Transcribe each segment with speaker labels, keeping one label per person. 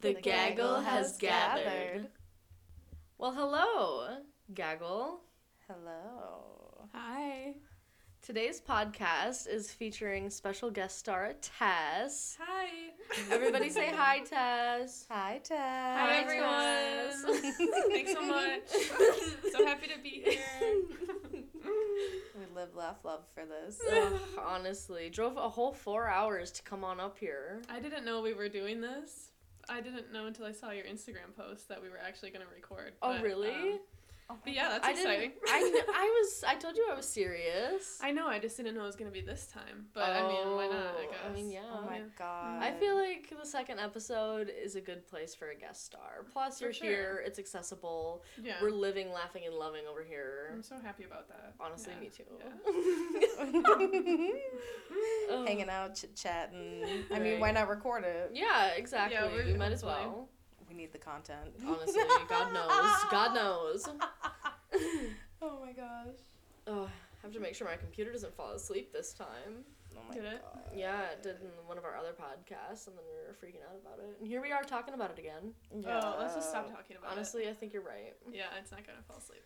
Speaker 1: The, gaggle has gathered. Well, hello, gaggle.
Speaker 2: Hello.
Speaker 3: Hi.
Speaker 1: Today's podcast is featuring special guest star Tess.
Speaker 3: Hi.
Speaker 1: Everybody say hi, Tess.
Speaker 2: Hi, Ted.
Speaker 3: Hi, everyone. Thanks so much. So happy to be here.
Speaker 2: We live, laugh, love for this.
Speaker 1: Ugh, honestly, drove a whole four hours to come on up here.
Speaker 3: I didn't know we were doing this. I didn't know until I saw your Instagram post that we were actually going to record.
Speaker 1: Oh,
Speaker 3: but,
Speaker 1: really?
Speaker 3: um, Oh but yeah, that's
Speaker 1: I
Speaker 3: exciting.
Speaker 1: didn't. I, I was. I told you I was serious.
Speaker 3: I know, I just didn't know it was going to be this time. But I mean, why not? I
Speaker 1: Oh,
Speaker 3: guess.
Speaker 1: I mean, yeah.
Speaker 2: Oh my god.
Speaker 1: I feel like the second episode is a good place for a guest star. Plus,
Speaker 3: For
Speaker 1: you're
Speaker 3: sure.
Speaker 1: here. It's accessible.
Speaker 3: Yeah.
Speaker 1: We're living, laughing, and loving over here.
Speaker 3: I'm so happy about that.
Speaker 1: Honestly,
Speaker 3: Yeah.
Speaker 1: me too.
Speaker 3: Yeah.
Speaker 2: Hanging out, chit chatting. I mean, why not record it?
Speaker 1: Yeah, exactly.
Speaker 3: Yeah, we're-
Speaker 1: we might as
Speaker 3: hopefully.
Speaker 1: well.
Speaker 2: We need the content.
Speaker 1: Honestly, God knows. God knows.
Speaker 2: Oh my gosh.
Speaker 1: Ugh, I have to make sure my computer doesn't fall asleep this time.
Speaker 2: Oh my
Speaker 3: Did it?
Speaker 2: god.
Speaker 1: Yeah, it did in one of our other podcasts, and then we were freaking out about it. And here we are talking about it again.
Speaker 3: Oh, let's just stop talking about it.
Speaker 1: Honestly, I think you're right.
Speaker 3: Yeah, it's not going to fall asleep.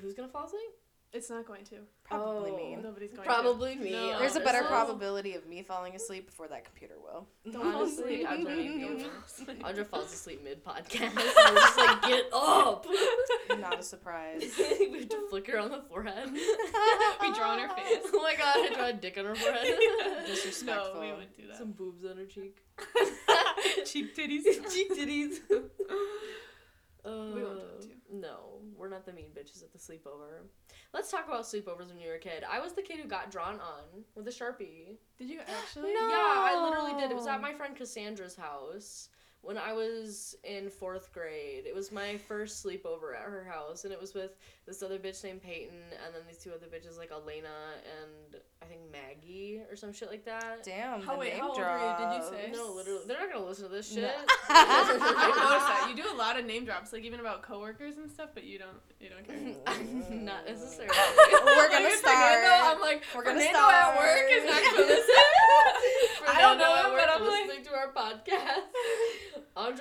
Speaker 1: Who's gonna fall asleep?
Speaker 3: It's not going to.
Speaker 2: Probably
Speaker 1: Oh.
Speaker 2: me.
Speaker 3: Nobody's going
Speaker 1: Probably
Speaker 3: to.
Speaker 1: me,
Speaker 3: No.
Speaker 2: There's a better
Speaker 1: Honestly.
Speaker 2: probability of me falling asleep before that computer will.
Speaker 3: Don't fall
Speaker 1: Honestly,
Speaker 3: asleep.
Speaker 1: I
Speaker 3: Don't fall asleep.
Speaker 1: Aundra falls asleep mid podcast. I'm just like, get up!
Speaker 2: Not a surprise.
Speaker 1: we have to flick her on the forehead.
Speaker 3: We draw on her face.
Speaker 1: Oh my god, I draw a dick on her forehead.
Speaker 2: Disrespectful.
Speaker 3: No, we would do that.
Speaker 1: Some boobs on her cheek.
Speaker 3: cheek titties.
Speaker 1: cheek titties. Uh,
Speaker 3: We won't do it too.
Speaker 1: No, we're not the mean bitches at the sleepover. Let's talk about sleepovers when you were a kid. I was the kid who got drawn on with a sharpie.
Speaker 3: Did you actually? no.
Speaker 1: Yeah, I literally did. It was at my friend Cassandra's house when I was in fourth grade. It was my first sleepover at her house, and it was with this other bitch named Peyton, and then these two other bitches like Elena and I think Maggie or some shit like that.
Speaker 2: Damn.
Speaker 3: How-
Speaker 2: the
Speaker 3: wait,
Speaker 2: name
Speaker 3: how old were you? Did you say?
Speaker 1: No, literally, they're not gonna listen to this shit.
Speaker 2: No.
Speaker 3: I noticed that you do a lot of name drops, like even about coworkers and stuff, but you don't. You don't care.
Speaker 1: I'm not necessarily.
Speaker 2: We're gonna
Speaker 1: Like,
Speaker 2: start.
Speaker 1: Fernando, I'm like,
Speaker 2: We're gonna
Speaker 1: Fernando at work is not gonna listen.
Speaker 3: I don't know
Speaker 1: Fernando
Speaker 3: him, but I'm
Speaker 1: listening to our podcast.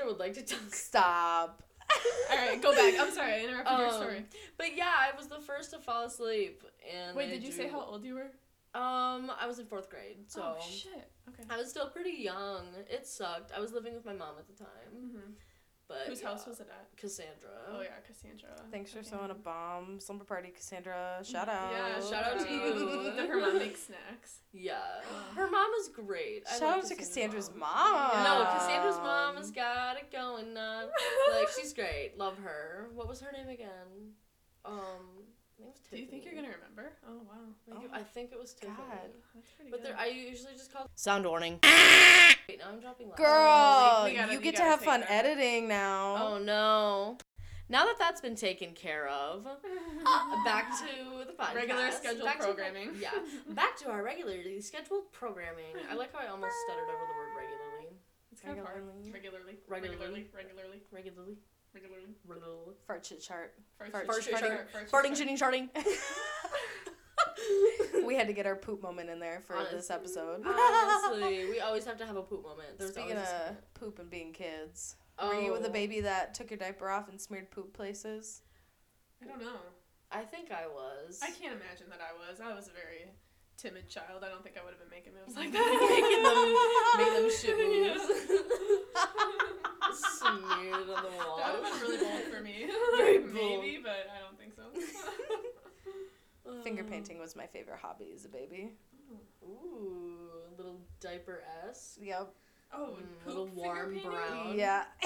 Speaker 1: Would like to tell.
Speaker 2: Stop.
Speaker 3: All right, go back. I'm sorry, I interrupted your
Speaker 1: Um,
Speaker 3: story.
Speaker 1: But yeah, I was the first to fall asleep. And
Speaker 3: Wait, did you say how old you were?
Speaker 1: Um, I was in fourth grade, so
Speaker 3: oh shit. Okay.
Speaker 1: I was still pretty young. It sucked. I was living with my mom at the time,
Speaker 3: Mm-hmm.
Speaker 1: But
Speaker 3: Whose
Speaker 1: yeah,
Speaker 3: house was it at?
Speaker 1: Cassandra.
Speaker 3: Oh yeah, Cassandra.
Speaker 2: Thanks for
Speaker 3: Okay.
Speaker 2: sewing a bomb. Slumber party, Cassandra. Shout out.
Speaker 3: Yeah,
Speaker 1: shout out to you.
Speaker 3: Did her mom make snacks?
Speaker 1: Yeah, her mom is great. I
Speaker 2: Shout
Speaker 1: love
Speaker 2: out to
Speaker 1: Cassandra's
Speaker 2: Cassandra's
Speaker 1: mom.
Speaker 2: mom.
Speaker 1: No, Cassandra's mom has got it going on. Like she's great. Love her. What was her name again? Um, I think it was
Speaker 3: Do you think you're gonna remember? Oh wow.
Speaker 1: I think,
Speaker 2: Oh
Speaker 1: I think it was Tiffany.
Speaker 2: God.
Speaker 3: That's pretty
Speaker 1: But
Speaker 3: good.
Speaker 1: there, I usually just call sound warning. Wait, now I'm dropping. loud.
Speaker 2: Girl,
Speaker 3: we gotta-
Speaker 2: you get to have fun
Speaker 3: that.
Speaker 2: editing now.
Speaker 1: Oh no. Now that that's been taken care of, back to the podcast.
Speaker 3: Regular scheduled
Speaker 1: Back to-
Speaker 3: programming.
Speaker 1: yeah, back to our regularly scheduled programming. I like how I almost stuttered over the word regularly.
Speaker 3: It's kind of hard.
Speaker 2: Regularly.
Speaker 3: Regularly.
Speaker 1: Regularly.
Speaker 3: Regularly.
Speaker 1: Regularly.
Speaker 3: Regularly.
Speaker 1: Regularly.
Speaker 2: Fart shit chart.
Speaker 3: First,
Speaker 2: Fart-
Speaker 3: first,
Speaker 2: farting-
Speaker 3: first, first,
Speaker 1: Farting, shitting, sharting.
Speaker 2: we had to get our poop moment in there for
Speaker 1: Honest-
Speaker 2: this episode.
Speaker 1: Honestly, we always have to have a poop moment. There's
Speaker 2: Speaking
Speaker 1: always a-
Speaker 2: of poop and being kids,
Speaker 1: oh,
Speaker 2: were you the oh. baby that took your diaper off and smeared poop places?
Speaker 3: I don't know.
Speaker 1: I think I was.
Speaker 3: I can't imagine that I was. I was a very timid child. I don't think I would have been making moves like that.
Speaker 1: Making
Speaker 3: that.
Speaker 1: them- make them shit moves. Smeared on the wall.
Speaker 3: That would have been really bold for me.
Speaker 1: Very
Speaker 3: Maybe, but I don't think so.
Speaker 2: Finger
Speaker 1: Oh.
Speaker 2: painting was my favorite hobby as a baby.
Speaker 1: Ooh, little diaper s.
Speaker 2: Yep.
Speaker 3: Oh,
Speaker 1: Mm,
Speaker 3: poop
Speaker 1: little warm
Speaker 3: painting?
Speaker 1: brown.
Speaker 2: Yeah.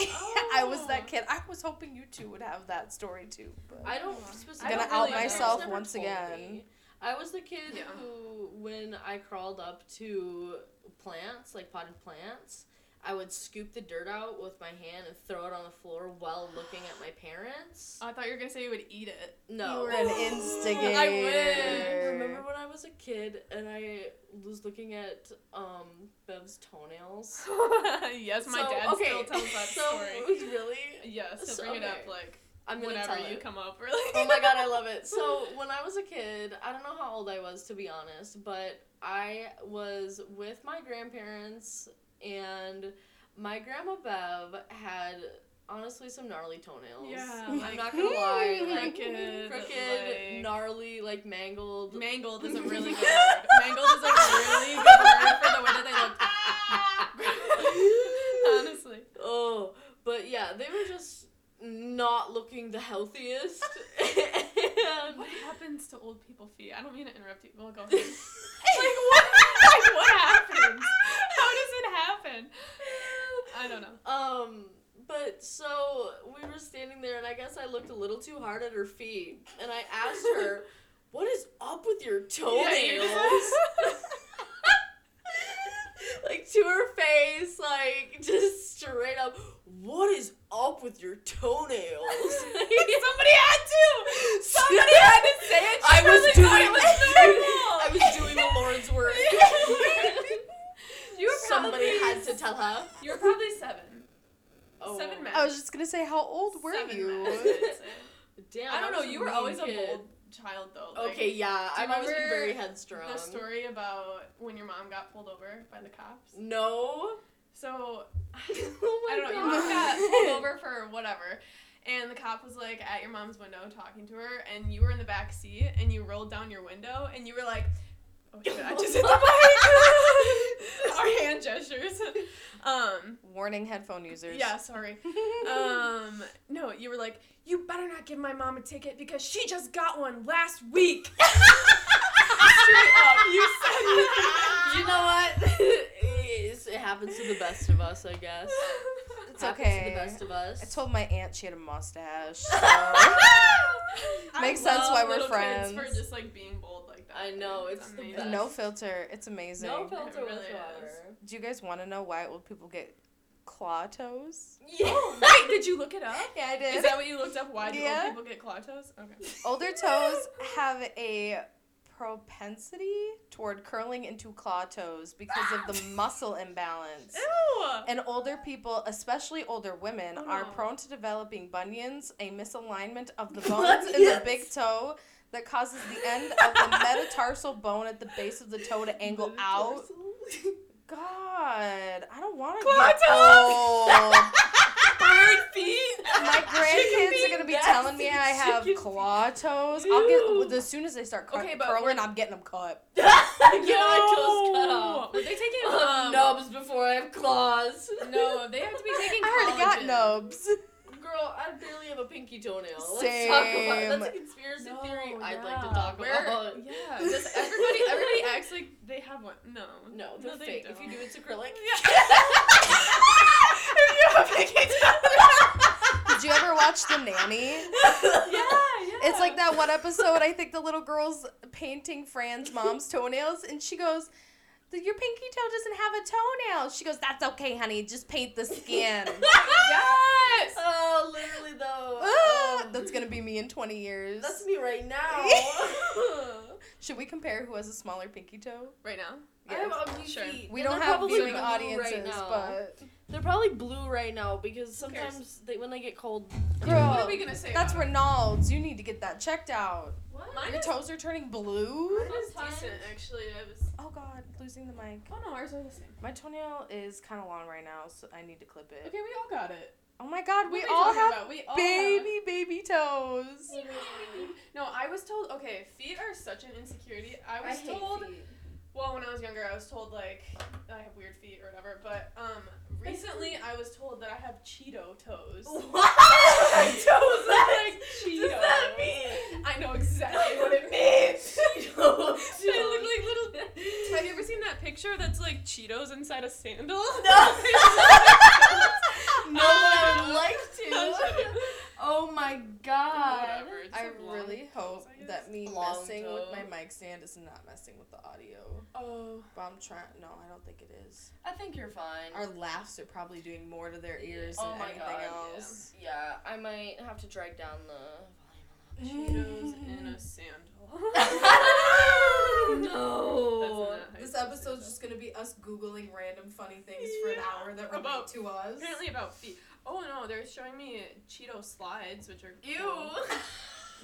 Speaker 2: I was
Speaker 3: Oh.
Speaker 2: that kid. I was hoping you two would have that story too. But
Speaker 1: I don't
Speaker 3: I'm
Speaker 2: gonna
Speaker 1: know.
Speaker 2: out
Speaker 1: My
Speaker 2: myself once again.
Speaker 1: me. I was the kid
Speaker 3: Yeah.
Speaker 1: who, when I crawled up to plants, like potted plants, I would scoop the dirt out with my hand and throw it on the floor while looking at my parents.
Speaker 3: I thought you were gonna say you would eat it.
Speaker 1: No.
Speaker 2: You were an instigator.
Speaker 1: I would. Remember when I was a kid and I was looking at um Bev's toenails?
Speaker 3: yes, my
Speaker 1: So,
Speaker 3: dad
Speaker 1: okay,
Speaker 3: still tells that story.
Speaker 1: so,
Speaker 3: story.
Speaker 1: Really?
Speaker 3: Yes, he'll
Speaker 1: So,
Speaker 3: bring it up like
Speaker 1: I'm gonna
Speaker 3: whenever
Speaker 1: tell
Speaker 3: you
Speaker 1: it.
Speaker 3: come up. Really?
Speaker 1: oh my god, I love it. So when I was a kid, I don't know how old I was to be honest, but I was with my grandparents and my grandma Bev had honestly some gnarly toenails.
Speaker 3: Yeah,
Speaker 1: I'm not gonna lie. Like
Speaker 3: Crooked,
Speaker 1: crooked,
Speaker 3: like-
Speaker 1: gnarly, like mangled.
Speaker 3: Mangled is a really good word. Mangled is a really good word for the way that they look. Honestly.
Speaker 1: Oh, but yeah, they were just not looking the healthiest. and
Speaker 3: What happens to old people feet? I don't mean to interrupt you. Well, go ahead. like what? Like what happens? How does it happen? I don't know.
Speaker 1: Um, but so we were standing there, and I guess I looked a little too hard at her feet, and I asked her, "What is up with your toenails?" like to her face, like just straight up. What is up with your toenails?
Speaker 3: Somebody had to. Somebody had to say it.
Speaker 1: I was doing. I was doing the Lord's work.
Speaker 3: You were
Speaker 1: Somebody had to tell her.
Speaker 3: You were probably seven.
Speaker 1: Oh,
Speaker 3: Seven max.
Speaker 2: I was just gonna say, how old were
Speaker 3: Seven
Speaker 2: you?
Speaker 3: max, I'd.
Speaker 1: Damn,
Speaker 3: I don't know. You were always
Speaker 1: kid.
Speaker 3: a bold child, though. Like,
Speaker 1: Okay, yeah, I've always been very headstrong.
Speaker 3: The story about when your mom got pulled over by the cops.
Speaker 1: No.
Speaker 3: So
Speaker 1: oh
Speaker 3: I don't know. Your mom got pulled over for whatever, and the cop was like at your mom's window talking to her, and you were in the back seat, and you rolled down your window, and you were like, "Oh shit! I just hit the mic." Our hand gestures. Um.
Speaker 2: Warning, headphone users.
Speaker 3: Yeah. Sorry. Um. No, you were like, "You better not give my mom a ticket because she just got one last week." Straight up, you said that.
Speaker 1: you know what? It happens to the best of us, I guess.
Speaker 2: It's
Speaker 1: happens
Speaker 2: okay.
Speaker 1: to the best of us.
Speaker 2: I told my aunt she had a mustache. So.
Speaker 3: I
Speaker 2: Makes sense why we're friends.
Speaker 3: Kids for just like being bold like that.
Speaker 1: I know, it's the
Speaker 3: amazing.
Speaker 1: best.
Speaker 2: no filter. It's amazing.
Speaker 1: no filter
Speaker 3: It really
Speaker 1: whatsoever.
Speaker 2: Do you guys want to know why old people get claw toes?
Speaker 1: Yeah.
Speaker 3: Oh, wait, did you look it up?
Speaker 2: Yeah, I did.
Speaker 3: Is that what you looked up? Why do
Speaker 2: Yeah.
Speaker 3: old people get claw toes? Okay.
Speaker 2: Older toes have a propensity toward curling into claw toes because of the muscle imbalance.
Speaker 3: Ew!
Speaker 2: And older people, especially older women,
Speaker 3: Oh,
Speaker 2: are prone to developing bunions, a misalignment of the bones in the big toe that causes the end of the metatarsal bone at the base of the toe to angle out. God, I don't want to
Speaker 3: Claw
Speaker 2: get
Speaker 3: toes!
Speaker 2: old.
Speaker 3: Bird feet!
Speaker 2: My grandkids are gonna be telling me I have
Speaker 1: chicken
Speaker 2: claw toes. I'll get as soon as they start cur-
Speaker 3: Okay, but
Speaker 2: curling.
Speaker 3: we're-
Speaker 2: I'm getting them cut.
Speaker 1: Get my toes cut off.
Speaker 3: Were they taking um,
Speaker 1: nubs before I have claws.
Speaker 3: No, they have to be taking
Speaker 2: I already got nubs.
Speaker 1: Girl, I barely have a pinky toenail. Let's talk
Speaker 2: Same.
Speaker 1: about That's a conspiracy
Speaker 3: No,
Speaker 1: theory I'd like to talk
Speaker 3: Where-
Speaker 1: about.
Speaker 3: Yeah, does everybody everybody acts like they have one. No.
Speaker 1: No, they're
Speaker 3: they
Speaker 1: fake.
Speaker 3: don't.
Speaker 1: If you do, it's acrylic.
Speaker 3: if you have a pinky toe.
Speaker 2: Did you ever watch The Nanny?
Speaker 3: yeah, yeah.
Speaker 2: It's like that one episode. I think the little girl's painting Fran's mom's toenails, and she goes, "Your pinky toe doesn't have a toenail." She goes, "That's okay, honey. Just paint the skin."
Speaker 3: yes.
Speaker 1: Oh, literally though. Um,
Speaker 2: That's gonna be me in twenty years.
Speaker 1: That's me right now.
Speaker 2: Should we compare who has a smaller pinky toe?
Speaker 3: Right now.
Speaker 1: I have
Speaker 3: Sure.
Speaker 1: feet.
Speaker 2: We
Speaker 1: and
Speaker 2: don't have viewing audiences,
Speaker 1: right
Speaker 2: but
Speaker 1: they're probably blue right now because sometimes they, when they get cold.
Speaker 2: girl,
Speaker 3: what are we gonna say?
Speaker 2: that's
Speaker 3: about?
Speaker 2: Raynaud's. You need to get that checked out.
Speaker 1: What?
Speaker 3: Mine
Speaker 2: Your
Speaker 3: is,
Speaker 2: toes are turning blue.
Speaker 3: mine is decent actually. I was.
Speaker 2: Oh God, losing the mic.
Speaker 3: Oh no, ours are the same.
Speaker 2: My toenail is kind of long right now, so I need to clip it.
Speaker 3: Okay, we all got it.
Speaker 2: Oh my God, we
Speaker 3: What are
Speaker 2: all
Speaker 3: talking
Speaker 2: have?
Speaker 3: We all
Speaker 2: baby, baby toes.
Speaker 3: No, I was told. Okay, feet are such an insecurity. I was told. Well, when I was younger, I was told like I have weird feet or whatever. But um, recently I was told that I have Cheeto toes.
Speaker 1: What?
Speaker 3: Toes
Speaker 1: that
Speaker 3: like
Speaker 1: does that mean?
Speaker 3: I know exactly what it means.
Speaker 1: Cheetos.
Speaker 3: They look like little. Have you ever seen that picture that's like Cheetos inside a sandal?
Speaker 1: No, but I would like to. Oh my god.
Speaker 3: Whatever. It's
Speaker 2: I
Speaker 3: a long
Speaker 2: really hope
Speaker 3: toes, I
Speaker 2: that me
Speaker 1: Long
Speaker 2: messing
Speaker 1: toe.
Speaker 2: with my mic stand is not messing with the audio.
Speaker 3: Oh.
Speaker 2: But I'm trying. No, I don't think it is.
Speaker 1: I think you're fine.
Speaker 2: Our laughs are probably doing more to their ears
Speaker 1: oh
Speaker 2: than
Speaker 1: my
Speaker 2: anything
Speaker 1: god.
Speaker 2: else.
Speaker 1: Yeah. yeah, I might have to drag down the
Speaker 3: Cheetos in a sandal.
Speaker 1: no.
Speaker 3: That's not how
Speaker 2: This
Speaker 3: you
Speaker 2: episode's just gonna be us googling random funny things for an
Speaker 3: Yeah.
Speaker 2: hour that relate
Speaker 3: About-
Speaker 2: to us.
Speaker 3: Apparently about feet. Oh no, they're showing me Cheeto slides, which are
Speaker 1: Ew.
Speaker 3: cool.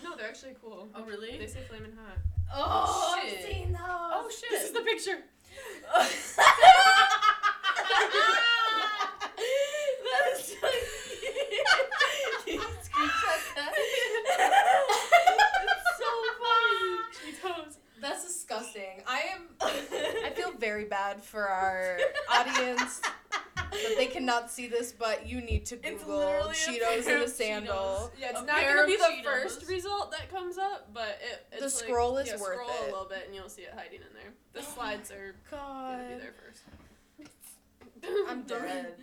Speaker 3: No, they're actually cool.
Speaker 1: Oh really?
Speaker 3: They say flaming hot.
Speaker 1: Oh,
Speaker 2: I've
Speaker 1: shit.
Speaker 2: seen those.
Speaker 3: Oh shit! This is the picture.
Speaker 2: for our audience that they cannot see this, but you need to Google Cheetos in a sandal.
Speaker 3: Yeah, it's
Speaker 1: A
Speaker 3: not gonna be the
Speaker 1: Cheetos.
Speaker 3: first result that comes up, but it, it's
Speaker 2: The
Speaker 3: like-
Speaker 2: scroll is
Speaker 3: yeah,
Speaker 2: worth
Speaker 3: scroll
Speaker 2: it.
Speaker 3: a little bit and you'll see it hiding in there. The oh slides are
Speaker 2: God,
Speaker 3: gonna be there first.
Speaker 2: I'm dead.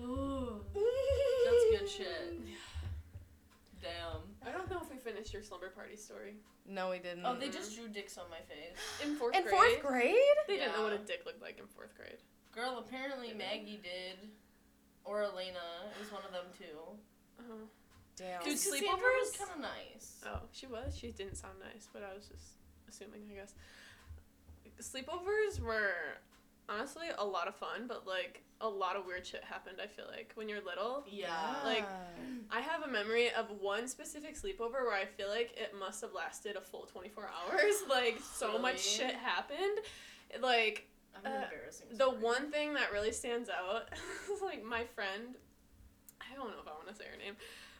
Speaker 1: Ooh, that's good shit. Damn.
Speaker 3: I don't know if we finished your slumber party story.
Speaker 2: No, we didn't.
Speaker 1: Oh, they just drew dicks on my face.
Speaker 3: In fourth
Speaker 2: in
Speaker 3: grade.
Speaker 2: fourth grade.
Speaker 3: They didn't know what a dick looked like in fourth grade.
Speaker 1: Girl, apparently Maggie did. Or Elena. It was one of them too.
Speaker 3: Oh.
Speaker 2: Damn.
Speaker 3: Dude,
Speaker 1: Cassandra was
Speaker 3: sleepovers?
Speaker 1: kind of nice.
Speaker 3: oh, she was. She didn't sound nice, but I was just assuming, I guess. Sleepovers were honestly a lot of fun, but like a lot of weird shit happened. I feel like when you're little.
Speaker 1: Yeah.
Speaker 3: Like, I have a memory of one specific sleepover where I feel like it must have lasted a full 24 hours. Like, so much shit happened. Like, uh,
Speaker 1: embarrassing
Speaker 3: the one thing that really stands out is like my friend, I don't know if I want to say her name,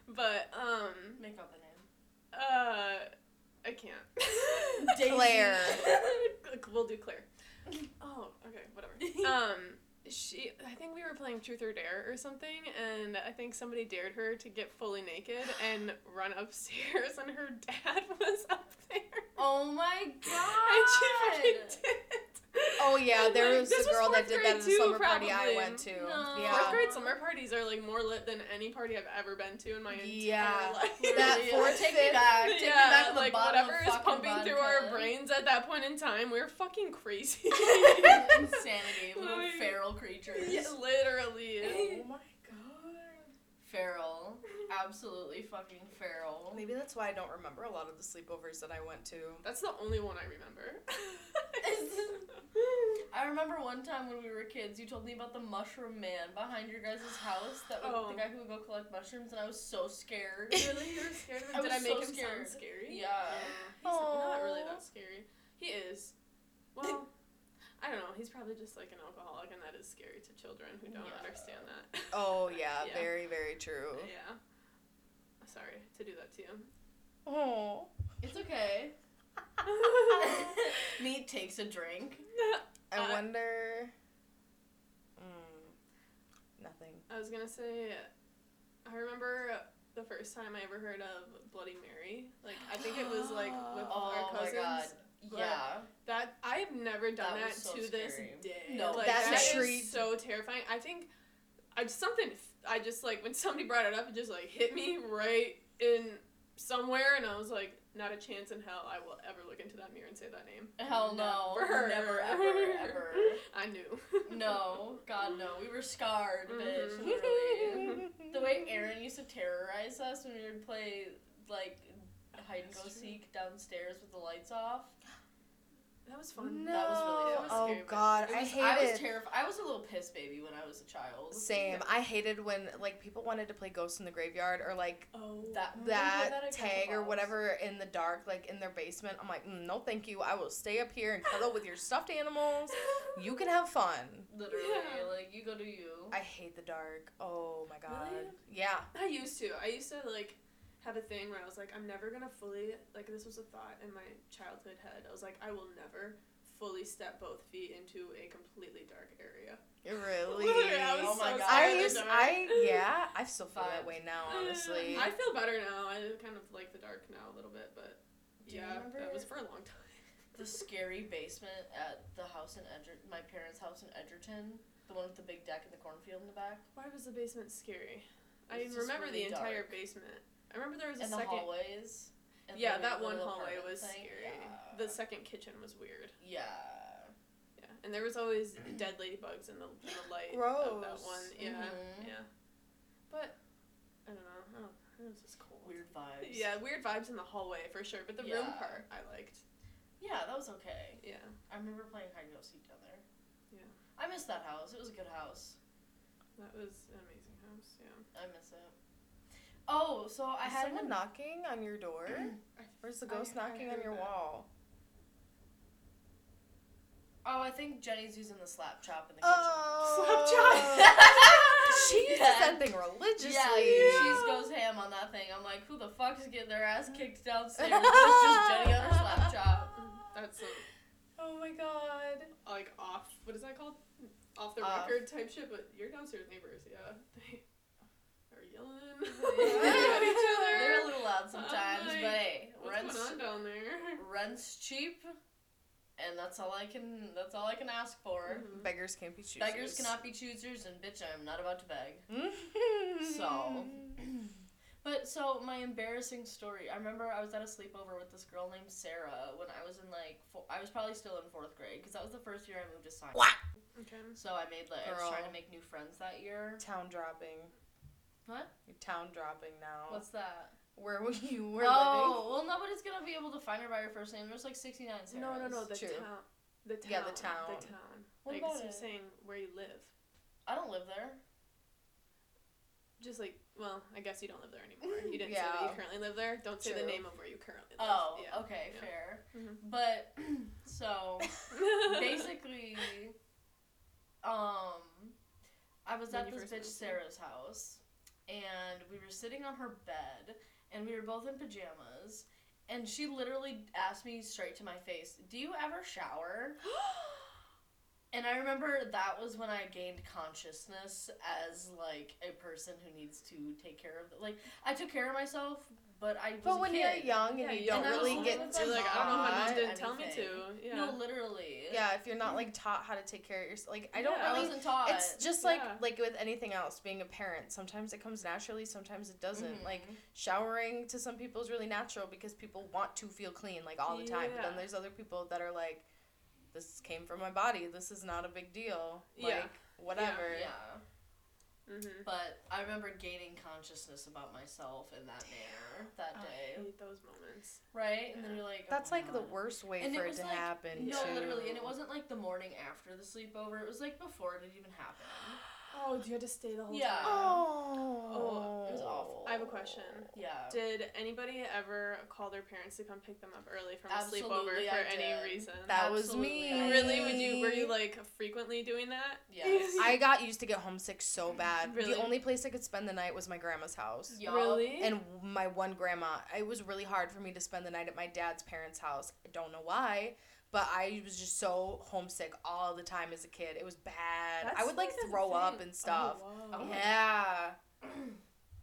Speaker 3: but, um,
Speaker 1: Make up a name.
Speaker 3: uh, I can't.
Speaker 2: Claire.
Speaker 3: we'll do Claire. Oh, okay, whatever. Um, she, I think we were playing Truth or Dare or something, and I think somebody dared her to get fully naked and run upstairs, and her dad was up there.
Speaker 1: Oh my god.
Speaker 3: And she fucking did.
Speaker 2: Oh yeah,
Speaker 3: And,
Speaker 2: there
Speaker 3: like,
Speaker 2: was
Speaker 3: this
Speaker 2: a girl that did that
Speaker 3: grade
Speaker 2: at a
Speaker 3: too,
Speaker 2: summer party I went to.
Speaker 1: No.
Speaker 2: Yeah.
Speaker 3: Fourth grade summer parties are like more lit than any party I've ever been to in my entire
Speaker 2: Yeah.
Speaker 3: life.
Speaker 2: That
Speaker 1: Literally,
Speaker 2: fourth,
Speaker 1: take
Speaker 2: fifth-
Speaker 1: me back. Take me
Speaker 3: yeah,
Speaker 1: back to the
Speaker 3: like
Speaker 1: bottom
Speaker 3: whatever is
Speaker 1: fucking
Speaker 3: pumping through our brains at that point in time, we're fucking crazy.
Speaker 1: Insanity, little
Speaker 3: Like-
Speaker 1: feral creatures.
Speaker 3: yeah, literally.
Speaker 2: Oh my god.
Speaker 1: Feral. Absolutely fucking feral.
Speaker 2: Maybe that's why I don't remember a lot of the sleepovers that I went to.
Speaker 3: That's the only one I remember.
Speaker 1: I remember one time when we were kids, you told me about the mushroom man behind your guys' house. That would,
Speaker 3: Oh.
Speaker 1: the guy who would go collect mushrooms, and I was so scared.
Speaker 3: really, you were scared of him?
Speaker 1: I
Speaker 3: Did I make
Speaker 1: so
Speaker 3: him
Speaker 1: scared.
Speaker 3: sound scary?
Speaker 1: Yeah.
Speaker 3: He's not really that scary. He is. Well, I don't know. He's probably just like an alcoholic, and that is scary to children who don't
Speaker 1: Yeah.
Speaker 3: understand that.
Speaker 2: Oh yeah,
Speaker 3: Yeah.
Speaker 2: very very true.
Speaker 3: yeah. Sorry to do that to you.
Speaker 2: Oh.
Speaker 1: It's okay. Meat takes a drink.
Speaker 2: I
Speaker 3: Uh,
Speaker 2: wonder. Mm, nothing.
Speaker 3: I was gonna say, I remember the first time I ever heard of Bloody Mary. Like I think it was like with
Speaker 1: Oh
Speaker 3: our
Speaker 1: my
Speaker 3: cousins.
Speaker 1: Yeah.
Speaker 3: That I've never done
Speaker 1: That
Speaker 3: that,
Speaker 1: so
Speaker 3: to this day.
Speaker 1: No,
Speaker 3: like,
Speaker 2: That
Speaker 3: that is so terrifying. I think I just something I just like when somebody brought it up, it just like hit me right in somewhere, and I was like, not a chance in hell I will ever look into that mirror and say that name.
Speaker 1: Hell no.
Speaker 3: Never.
Speaker 1: Never, ever, ever.
Speaker 3: I knew.
Speaker 1: No. God, no. We were scarred, bitch.
Speaker 3: Mhm.
Speaker 1: Literally. the way Aaron used to terrorize us when we would play, like, hide and go seek downstairs with the lights off.
Speaker 3: That was fun.
Speaker 1: That was really fun.
Speaker 2: Oh
Speaker 3: Scary,
Speaker 2: god,
Speaker 1: It
Speaker 2: I
Speaker 1: was,
Speaker 2: hated.
Speaker 1: I was terrified. I was a little piss baby when I was a child.
Speaker 2: Same. I hated when like people wanted to play Ghosts in the Graveyard or like
Speaker 3: Oh,
Speaker 1: That we played
Speaker 2: that, tag or whatever in the dark, like in their basement. I'm like, mm, no, thank you. I will stay up here and cuddle with your stuffed animals. You can have fun.
Speaker 1: Literally,
Speaker 3: Yeah.
Speaker 1: like you go to you.
Speaker 2: I hate the dark. Oh my god.
Speaker 3: Really?
Speaker 2: Yeah.
Speaker 3: I used to. I used to like have a thing where I was like, I'm never gonna fully like this was a thought in my childhood head. I was like, I will never fully step both feet into a completely dark area.
Speaker 2: Really.
Speaker 3: Literally, I was
Speaker 1: Oh my
Speaker 3: so
Speaker 1: God.
Speaker 2: I
Speaker 3: scared of the
Speaker 2: used
Speaker 3: dark.
Speaker 2: I yeah, I still feel that way now, honestly.
Speaker 3: I feel better now. I kind of like the dark now a little bit, but
Speaker 1: Do
Speaker 3: yeah,
Speaker 1: remember
Speaker 3: that was for a long time.
Speaker 1: the scary basement at the house in Edger- my parents' house in Edgerton, the one with the big deck and the cornfield in the back,
Speaker 3: Why was the basement scary? I remember
Speaker 1: really
Speaker 3: the entire
Speaker 1: dark.
Speaker 3: basement. I remember there was a
Speaker 1: the
Speaker 3: second.
Speaker 1: hallways.
Speaker 3: Yeah,
Speaker 1: the
Speaker 3: that one
Speaker 1: little
Speaker 3: hallway
Speaker 1: apartment
Speaker 3: was
Speaker 1: thing.
Speaker 3: scary.
Speaker 1: Yeah.
Speaker 3: The second kitchen was weird.
Speaker 1: yeah.
Speaker 3: Yeah, and there was always dead ladybugs in the, in the light of that
Speaker 2: Gross.
Speaker 3: one. Yeah,
Speaker 1: Mhm.
Speaker 3: yeah. But I don't know. I don't, it was just cold.
Speaker 1: Weird vibes.
Speaker 3: Yeah, weird vibes in the hallway for sure. But the room
Speaker 1: Yeah.
Speaker 3: part I liked.
Speaker 1: Yeah, that was okay.
Speaker 3: Yeah.
Speaker 1: I remember playing hide and go seek down there.
Speaker 3: Yeah.
Speaker 1: I miss that house. It was a good house.
Speaker 3: That was an amazing house. Yeah.
Speaker 1: I miss it. Oh, so I
Speaker 2: Is
Speaker 1: had
Speaker 2: someone
Speaker 1: an
Speaker 2: knocking on your door? or Where's the ghost
Speaker 3: I
Speaker 2: knocking on your
Speaker 3: that.
Speaker 2: wall?
Speaker 1: Oh, I think Jenny's using the slap chop in the kitchen.
Speaker 2: Oh. Slap chop. she uses
Speaker 1: Yeah.
Speaker 2: that thing religiously.
Speaker 1: Yeah, she goes ham on that thing. I'm like, who the fuck is getting their ass kicked downstairs? It's just Jenny on her slap chop.
Speaker 3: That's a, Oh my god. Like off, what is that called? Off the
Speaker 2: Off.
Speaker 3: record type shit, but your downstairs neighbors, yeah, they are yelling
Speaker 1: Yeah.
Speaker 3: at each other.
Speaker 1: They're a little loud sometimes,
Speaker 3: like,
Speaker 1: but hey,
Speaker 3: What's
Speaker 1: rent's
Speaker 3: going on down there?
Speaker 1: rent's cheap, and that's all I can. That's all I can ask for.
Speaker 3: Mhm.
Speaker 2: Beggars can't be choosers.
Speaker 1: Beggars cannot be choosers, and bitch, I'm not about to beg.
Speaker 2: Mm-hmm.
Speaker 1: So- But so my embarrassing story. I remember I was at a sleepover with this girl named Sarah when I was in like four, I was probably still in fourth grade because that was the first year I moved to science.
Speaker 3: Okay.
Speaker 1: So I made like I was trying to make new friends that year.
Speaker 2: town dropping.
Speaker 1: What?
Speaker 2: You're town dropping now.
Speaker 1: What's that?
Speaker 2: where were you were
Speaker 1: oh well, nobody's gonna be able to find her by her first name. There's like 69 Sarahs.
Speaker 3: No, no, no. The
Speaker 2: True.
Speaker 3: town. The town.
Speaker 2: Yeah, the town.
Speaker 3: The town.
Speaker 1: What
Speaker 3: like
Speaker 1: about
Speaker 3: so
Speaker 1: it?
Speaker 3: saying where you live.
Speaker 1: I don't live there.
Speaker 3: Just like, well, I guess you don't live there anymore. You didn't say that you currently live there. Don't say the name of where you currently live.
Speaker 1: Oh,
Speaker 3: yeah.
Speaker 1: okay,
Speaker 3: Yeah.
Speaker 1: fair.
Speaker 3: Mhm.
Speaker 1: But so basically, um, I was
Speaker 3: When
Speaker 1: at
Speaker 3: you
Speaker 1: this bitch
Speaker 3: moved, yeah.
Speaker 1: Sarah's house, and we were sitting on her bed, and we were both in pajamas, and she literally asked me straight to my face, "Do you ever shower?" And I remember that was when I gained consciousness as like a person who needs to take care of like I took care of myself, but I was
Speaker 2: But when you're young and
Speaker 3: Yeah,
Speaker 2: you
Speaker 3: you
Speaker 2: don't
Speaker 1: and I was
Speaker 2: really get to
Speaker 3: You're like, I don't know, how
Speaker 1: not
Speaker 3: didn't tell me to. Yeah.
Speaker 1: No, literally.
Speaker 2: Yeah, if you're not like taught how to take care of yourself, like I don't
Speaker 3: Yeah,
Speaker 1: I
Speaker 2: really.
Speaker 1: wasn't taught.
Speaker 2: It's just like
Speaker 3: Yeah.
Speaker 2: like with anything else, being a parent. Sometimes it comes naturally, sometimes it doesn't.
Speaker 1: Mhm.
Speaker 2: Like showering to some people is really natural because people want to feel clean like all the time. But then there's other people that are like, this came from my body. This is not a big deal. Like
Speaker 3: Yeah.
Speaker 2: whatever.
Speaker 1: yeah.
Speaker 3: Mm-hmm.
Speaker 1: But I remember gaining consciousness about myself in that manner that
Speaker 3: I
Speaker 1: day.
Speaker 3: hate those moments.
Speaker 1: Right? And then you're like,
Speaker 2: That's
Speaker 1: oh my
Speaker 2: like the worst way
Speaker 1: And
Speaker 2: for it,
Speaker 1: was
Speaker 2: to
Speaker 1: like-
Speaker 2: happen.
Speaker 1: No,
Speaker 2: too.
Speaker 1: literally. And it wasn't like the morning after the sleepover. It was like before it had even happened.
Speaker 3: Oh, do you have to stay the whole
Speaker 1: Yeah.
Speaker 3: time?
Speaker 2: Oh.
Speaker 1: oh it was awful.
Speaker 3: I have a question.
Speaker 1: Yeah.
Speaker 3: Did anybody ever call their parents to come pick them up early from a
Speaker 1: Absolutely,
Speaker 3: sleepover for
Speaker 1: I
Speaker 3: any reason?
Speaker 2: That was me.
Speaker 3: really? Would you? Were you like frequently doing that?
Speaker 1: Yes.
Speaker 2: I got used to get homesick so bad.
Speaker 3: Really?
Speaker 2: The only place I could spend the night was my grandma's house.
Speaker 1: Yup.
Speaker 3: Really?
Speaker 2: And my one grandma, it was really hard for me to spend the night at my dad's parents' house. I don't know why, but I was just so homesick all the time as a kid. It was bad. I would like
Speaker 3: like a
Speaker 2: throw up and stuff.
Speaker 3: Oh,
Speaker 1: Oh
Speaker 3: wow.
Speaker 1: my
Speaker 2: yeah.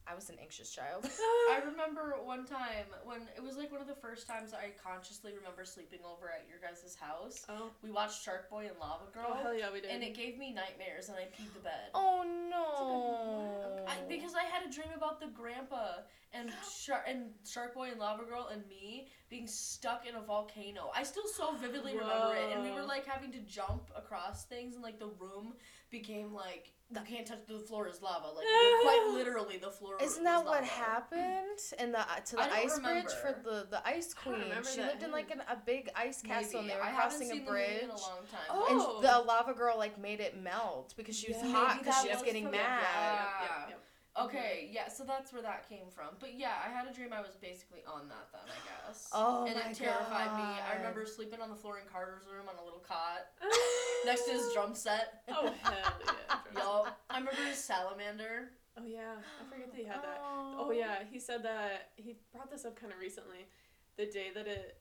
Speaker 2: I was an anxious child.
Speaker 1: I remember one time when it was like one of the first times I consciously remember sleeping over at your guys' house.
Speaker 3: Oh.
Speaker 1: We watched Shark Boy and Lava oh, Girl.
Speaker 3: Oh hell yeah, we did.
Speaker 1: and it gave me nightmares and I peed the bed.
Speaker 2: oh no.
Speaker 1: I, because I had a dream about the grandpa and Shark and Shark Boy and Lava Girl and me being stuck in a volcano. I still so vividly remember it, and we were like having to jump across things, and like the room became like you can't touch the floor is lava. Like quite literally, the floor.
Speaker 2: Isn't that what happened in the uh, to the ice bridge for the the ice queen? She lived in like an, a big ice castle,
Speaker 1: Maybe.
Speaker 2: and they were
Speaker 1: I
Speaker 2: crossing a
Speaker 1: the
Speaker 2: bridge.
Speaker 1: in a long time.
Speaker 3: Oh.
Speaker 2: And the lava girl like made it melt because she was
Speaker 3: Yeah.
Speaker 2: hot because she was getting mad.
Speaker 1: Yeah.
Speaker 3: Yep.
Speaker 1: Okay, yeah, so that's where that came from. But yeah, I had a dream I was basically on that then, I guess.
Speaker 2: Oh
Speaker 1: and
Speaker 2: my
Speaker 1: it terrified me. I
Speaker 2: God.
Speaker 1: remember sleeping on the floor in Carter's room on a little cot next to his drum set.
Speaker 3: Oh hell yeah.
Speaker 1: Yo, I remember his salamander.
Speaker 3: Oh yeah, I forget that he had that. Oh, oh yeah, he said that he brought this up kind of recently. The day that it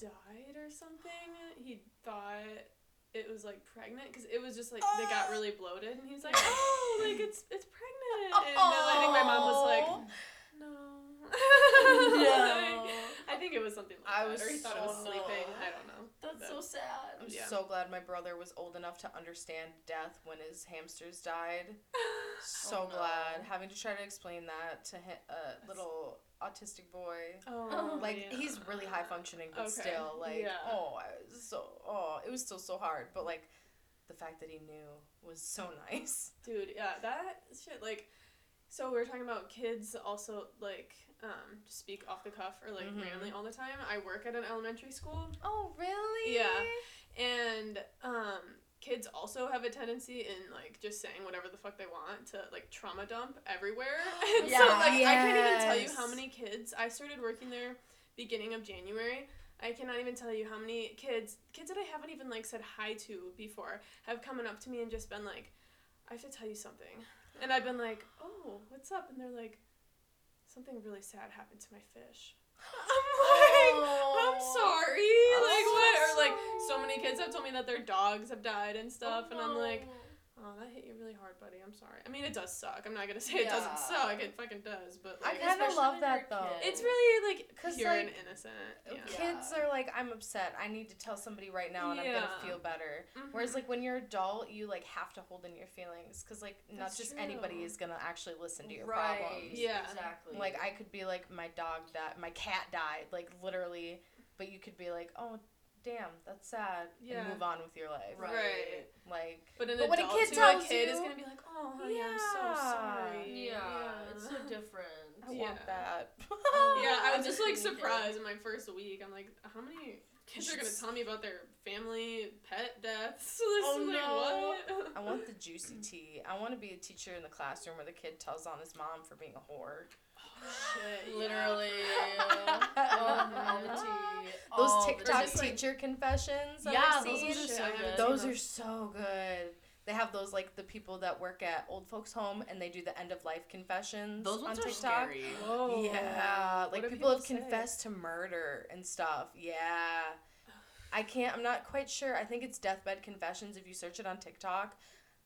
Speaker 3: died or something, he thought it was like pregnant because it was just like they got oh. really bloated, and he was like, "Oh, like it's it's pregnant." And then I think my mom was like, oh. "No."
Speaker 1: No.
Speaker 3: I think it was something like
Speaker 2: I
Speaker 3: that,
Speaker 2: was
Speaker 3: or he thought it was
Speaker 1: so-
Speaker 3: sleeping. I don't know.
Speaker 1: That's
Speaker 3: But-
Speaker 1: so sad.
Speaker 2: I'm
Speaker 3: Yeah.
Speaker 2: so glad my brother was old enough to understand death when his hamsters died. So
Speaker 1: Oh, no.
Speaker 2: glad having to try to explain that to hi- uh, a little autistic boy.
Speaker 3: Oh,
Speaker 2: Like
Speaker 3: yeah.
Speaker 2: he's really high functioning, but
Speaker 3: Okay,
Speaker 2: still, like,
Speaker 3: yeah.
Speaker 2: oh, I was so, oh, it was still so hard. But like, the fact that he knew was so nice.
Speaker 3: Dude, yeah, that shit, like, so we were talking about kids also, like, um, speak off the cuff or, like,
Speaker 2: Mhm.
Speaker 3: randomly all the time. I work at an elementary school,
Speaker 2: Oh, really?
Speaker 3: Yeah. and, um, kids also have a tendency in, like, just saying whatever the fuck they want to, like, trauma dump everywhere. And so,
Speaker 1: Yeah.
Speaker 3: like, I can't even tell you how many kids, I started working there beginning of January. I cannot even tell you how many kids, kids that I haven't even, like, said hi to before, have coming up to me and just been like, I have to tell you something. And I've been like, oh, what's up? And they're like, something really sad happened to my fish. I'm like, I'm sorry. Like what? Or like so many kids have told me that their dogs have died and stuff, and I'm like, oh, that hit you really hard, buddy. I'm sorry. I mean, it does suck. I'm not gonna say it doesn't suck. It fucking does. But
Speaker 2: I
Speaker 3: like,
Speaker 2: kind of
Speaker 1: Especially
Speaker 2: love
Speaker 1: when
Speaker 2: that
Speaker 1: you're a
Speaker 2: though.
Speaker 1: kid.
Speaker 3: it's really like
Speaker 2: 'Cause,
Speaker 3: pure
Speaker 2: like,
Speaker 3: and innocent. Uh, yeah.
Speaker 2: Kids
Speaker 1: Yeah.
Speaker 2: are like, I'm upset. I need to tell somebody right now, and I'm gonna feel better. Mm-hmm. Whereas like when you're adult, you like have to hold in your feelings because like not
Speaker 3: That's
Speaker 2: just
Speaker 3: true.
Speaker 2: anybody is gonna actually listen to your
Speaker 1: right.
Speaker 2: problems.
Speaker 3: Yeah.
Speaker 1: Exactly.
Speaker 2: Like I could be like my dog that my cat died, like literally, but you could be like, oh, damn, that's sad,
Speaker 3: Yeah.
Speaker 2: and move on with your life.
Speaker 1: Right.
Speaker 3: Right.
Speaker 2: Like,
Speaker 3: But an
Speaker 2: But when a
Speaker 3: adult
Speaker 2: kid
Speaker 3: to
Speaker 2: tells
Speaker 3: a kid is gonna be like, oh, honey, I'm so sorry.
Speaker 1: Yeah, it's so different.
Speaker 2: I
Speaker 3: Yeah.
Speaker 2: want that.
Speaker 3: Yeah, I was just like surprised in my first week. I'm like, how many kids are gonna tell me about their family pet deaths?
Speaker 2: Oh,
Speaker 3: like,
Speaker 2: no.
Speaker 3: what?
Speaker 2: I want the juicy tea. I want to be a teacher in the classroom where the kid tells on his mom for being a whore.
Speaker 3: Shit, yeah.
Speaker 1: Literally. oh, all the.
Speaker 2: Those
Speaker 1: all
Speaker 2: TikTok
Speaker 1: tea.
Speaker 2: teacher confessions.
Speaker 1: Yeah,
Speaker 2: I've
Speaker 1: those
Speaker 2: seen.
Speaker 1: are
Speaker 3: Shit,
Speaker 1: so good.
Speaker 2: Those are so good. They have those like the people that work at old folks home and they do the end of life confessions
Speaker 1: Those ones
Speaker 2: on
Speaker 1: are
Speaker 2: TikTok.
Speaker 1: scary.
Speaker 3: Whoa.
Speaker 2: Yeah, like
Speaker 3: do
Speaker 2: people, have
Speaker 3: say?
Speaker 2: confessed to murder and stuff. Yeah. I can't I'm not quite sure. I think it's deathbed confessions if you search it on TikTok.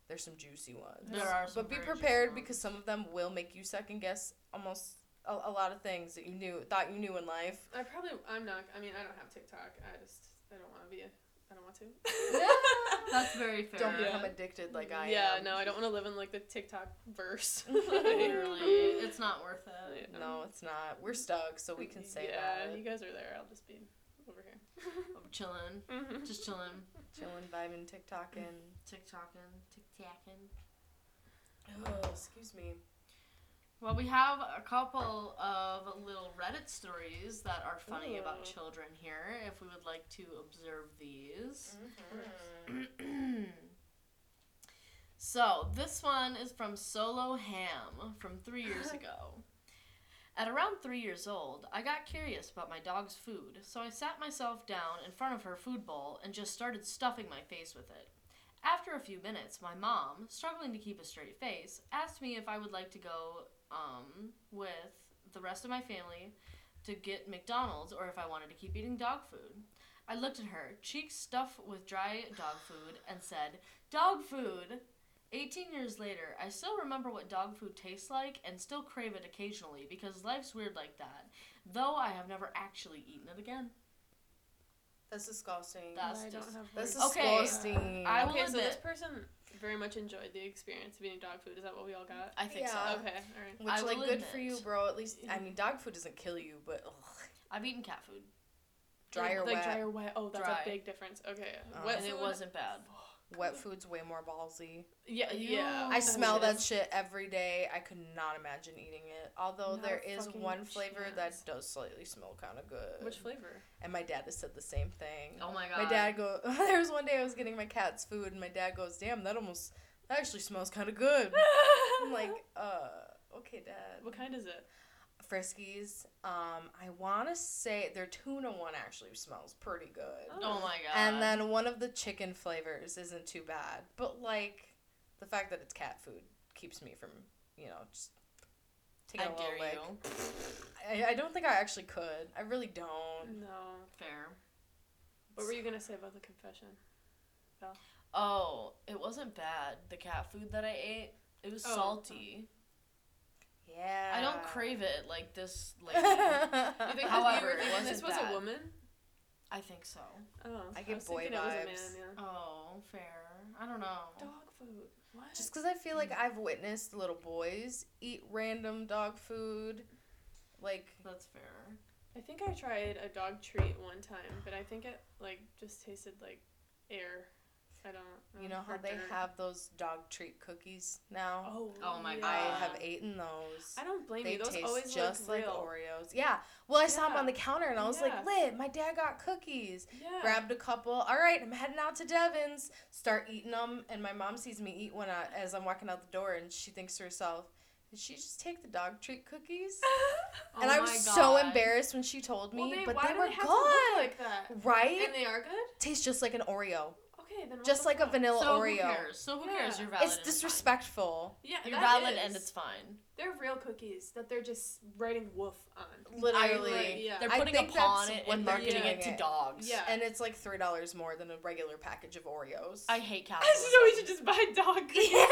Speaker 2: There's some juicy ones.
Speaker 1: There are some
Speaker 2: But be prepared
Speaker 1: juicy
Speaker 2: because some of them will make you second guess almost a, a lot of things that you knew thought you knew in life.
Speaker 3: I probably, I'm not, I mean, I don't have TikTok. I just, I don't want to be a, I don't want to.
Speaker 1: That's very fair.
Speaker 2: Don't
Speaker 3: Yeah.
Speaker 2: become addicted like I
Speaker 3: yeah,
Speaker 2: am.
Speaker 3: Yeah, no, I don't want to live in like the TikTok verse.
Speaker 1: Literally, it's not worth it.
Speaker 3: Yeah.
Speaker 2: No, it's not. We're stuck, so we can say
Speaker 3: yeah,
Speaker 2: that.
Speaker 3: you guys are there. I'll just be over here.
Speaker 1: I'm chilling,
Speaker 3: Mhm.
Speaker 1: just chilling,
Speaker 2: Chilling, vibing, TikToking.
Speaker 1: TikToking, TikToking.
Speaker 2: Oh, excuse me.
Speaker 1: Well, we have a couple of little Reddit stories that are funny about children here. If we would like to observe these.
Speaker 2: Mm-hmm.
Speaker 1: so this one is from Solo Ham from three years ago. At around three years old, I got curious about my dog's food, so I sat myself down in front of her food bowl and just started stuffing my face with it. After a few minutes, my mom, struggling to keep a straight face, asked me if I would like to go um, with the rest of my family to get McDonald's or if I wanted to keep eating dog food. I looked at her, cheeks stuffed with dry dog food, and said, Dog food! 18 years later, I still remember what dog food tastes like and still crave it occasionally because life's weird like that, though I have never actually eaten it again.
Speaker 2: That's disgusting.
Speaker 1: That's
Speaker 3: I don't have
Speaker 2: That's
Speaker 3: words.
Speaker 1: Okay,
Speaker 2: disgusting.
Speaker 1: I will
Speaker 3: okay, so this person very much enjoyed the experience of eating dog food. Is that what we all got?
Speaker 1: I think
Speaker 2: Yeah.
Speaker 1: so.
Speaker 3: Okay, all right.
Speaker 2: Which,
Speaker 1: I
Speaker 2: like,
Speaker 1: will
Speaker 2: good for
Speaker 1: admit-
Speaker 2: you, bro. At least, I mean, dog food doesn't kill you, but ugh,
Speaker 1: I've eaten cat food,
Speaker 2: dry or
Speaker 3: like
Speaker 2: wet.
Speaker 3: dry or wet. Oh, that's
Speaker 1: Dry.
Speaker 3: a big difference. Okay,
Speaker 2: Oh.
Speaker 3: wet
Speaker 1: and it
Speaker 3: food-
Speaker 1: wasn't bad.
Speaker 2: Wet food's way more ballsy.
Speaker 3: Yeah, yeah.
Speaker 2: I smell that shit every day. I could not imagine eating it. Although
Speaker 3: Not
Speaker 2: there
Speaker 3: a
Speaker 2: is
Speaker 3: fucking
Speaker 2: one flavor that
Speaker 3: chance.
Speaker 2: does slightly smell kind of good.
Speaker 3: Which flavor?
Speaker 2: And my dad has said the same thing.
Speaker 1: Oh my god.
Speaker 2: My dad go. there was one day I was getting my cat's food, and my dad goes, "Damn, that almost that actually smells kind of good." I'm like, uh, okay, dad.
Speaker 3: what kind is it?
Speaker 2: Friskies. Um, I want to say their tuna one actually smells pretty good.
Speaker 1: Oh my god.
Speaker 2: And then one of the chicken flavors isn't too bad, but like the fact that it's cat food keeps me from, you know, just taking
Speaker 1: I
Speaker 2: a little
Speaker 1: dare
Speaker 2: lick.
Speaker 1: you.
Speaker 2: I, I don't think I actually could. I really don't.
Speaker 3: No.
Speaker 1: Fair.
Speaker 3: What were you gonna say about the confession?
Speaker 1: Oh, it wasn't bad. The cat food that I ate, it was
Speaker 3: Oh.
Speaker 1: salty.
Speaker 2: Yeah.
Speaker 1: I don't crave it like this lady.
Speaker 3: You think
Speaker 1: However,
Speaker 3: you were thinking this
Speaker 1: wasn't bad.
Speaker 3: a woman?
Speaker 1: I think so.
Speaker 3: Oh,
Speaker 2: I get
Speaker 3: was
Speaker 2: boy
Speaker 3: thinking it was a man,
Speaker 2: vibes.
Speaker 3: yeah.
Speaker 1: Oh, fair. I don't know.
Speaker 3: Dog food. What?
Speaker 2: Just because I feel like I've witnessed little boys eat random dog food. Like,
Speaker 1: That's fair.
Speaker 3: I think I tried a dog treat one time, but I think it like just tasted like air. I don't.
Speaker 2: you
Speaker 3: know,
Speaker 2: know how they
Speaker 3: dirt.
Speaker 2: have those dog treat cookies now?
Speaker 3: Oh.
Speaker 1: Oh my
Speaker 2: I
Speaker 1: God.
Speaker 2: I have eaten those.
Speaker 3: I don't blame
Speaker 2: They
Speaker 3: you. Those
Speaker 2: taste
Speaker 3: always
Speaker 2: just
Speaker 3: look
Speaker 2: like
Speaker 3: real.
Speaker 2: Oreos. Yeah. Well, I saw them on the counter and I was
Speaker 3: Yeah.
Speaker 2: like, lit, my dad got cookies.
Speaker 3: Yeah.
Speaker 2: Grabbed a couple. All right, I'm heading out to Devon's. Start eating them. And my mom sees me eat one uh, as I'm walking out the door and she thinks to herself, did she just take the dog treat cookies? and
Speaker 1: Oh
Speaker 2: I was
Speaker 1: my
Speaker 2: so embarrassed when she told me,
Speaker 3: well, they,
Speaker 2: but
Speaker 3: why
Speaker 2: they
Speaker 3: do
Speaker 2: were
Speaker 3: they have
Speaker 2: good.
Speaker 3: to look like that?
Speaker 2: right?
Speaker 3: And they are good.
Speaker 2: Tastes just like an Oreo.
Speaker 3: Okay, then
Speaker 2: Just like a
Speaker 3: fuck?
Speaker 2: vanilla
Speaker 1: so
Speaker 2: Oreo.
Speaker 1: who cares? So who cares?
Speaker 3: Yeah.
Speaker 1: You're valid.
Speaker 2: It's disrespectful.
Speaker 3: Yeah,
Speaker 1: You're valid
Speaker 3: is.
Speaker 1: and it's fine.
Speaker 3: They're real cookies that they're just writing woof on.
Speaker 2: Literally.
Speaker 3: agree, yeah.
Speaker 1: They're
Speaker 2: I
Speaker 1: putting a
Speaker 2: think
Speaker 1: paw on it
Speaker 2: what
Speaker 1: and marketing
Speaker 3: doing
Speaker 1: it to dogs.
Speaker 3: Yeah.
Speaker 2: And it's like three dollars more than a regular package of Oreos.
Speaker 1: I hate
Speaker 3: cats,
Speaker 1: so
Speaker 3: we should just buy dog cookies.
Speaker 2: Yeah.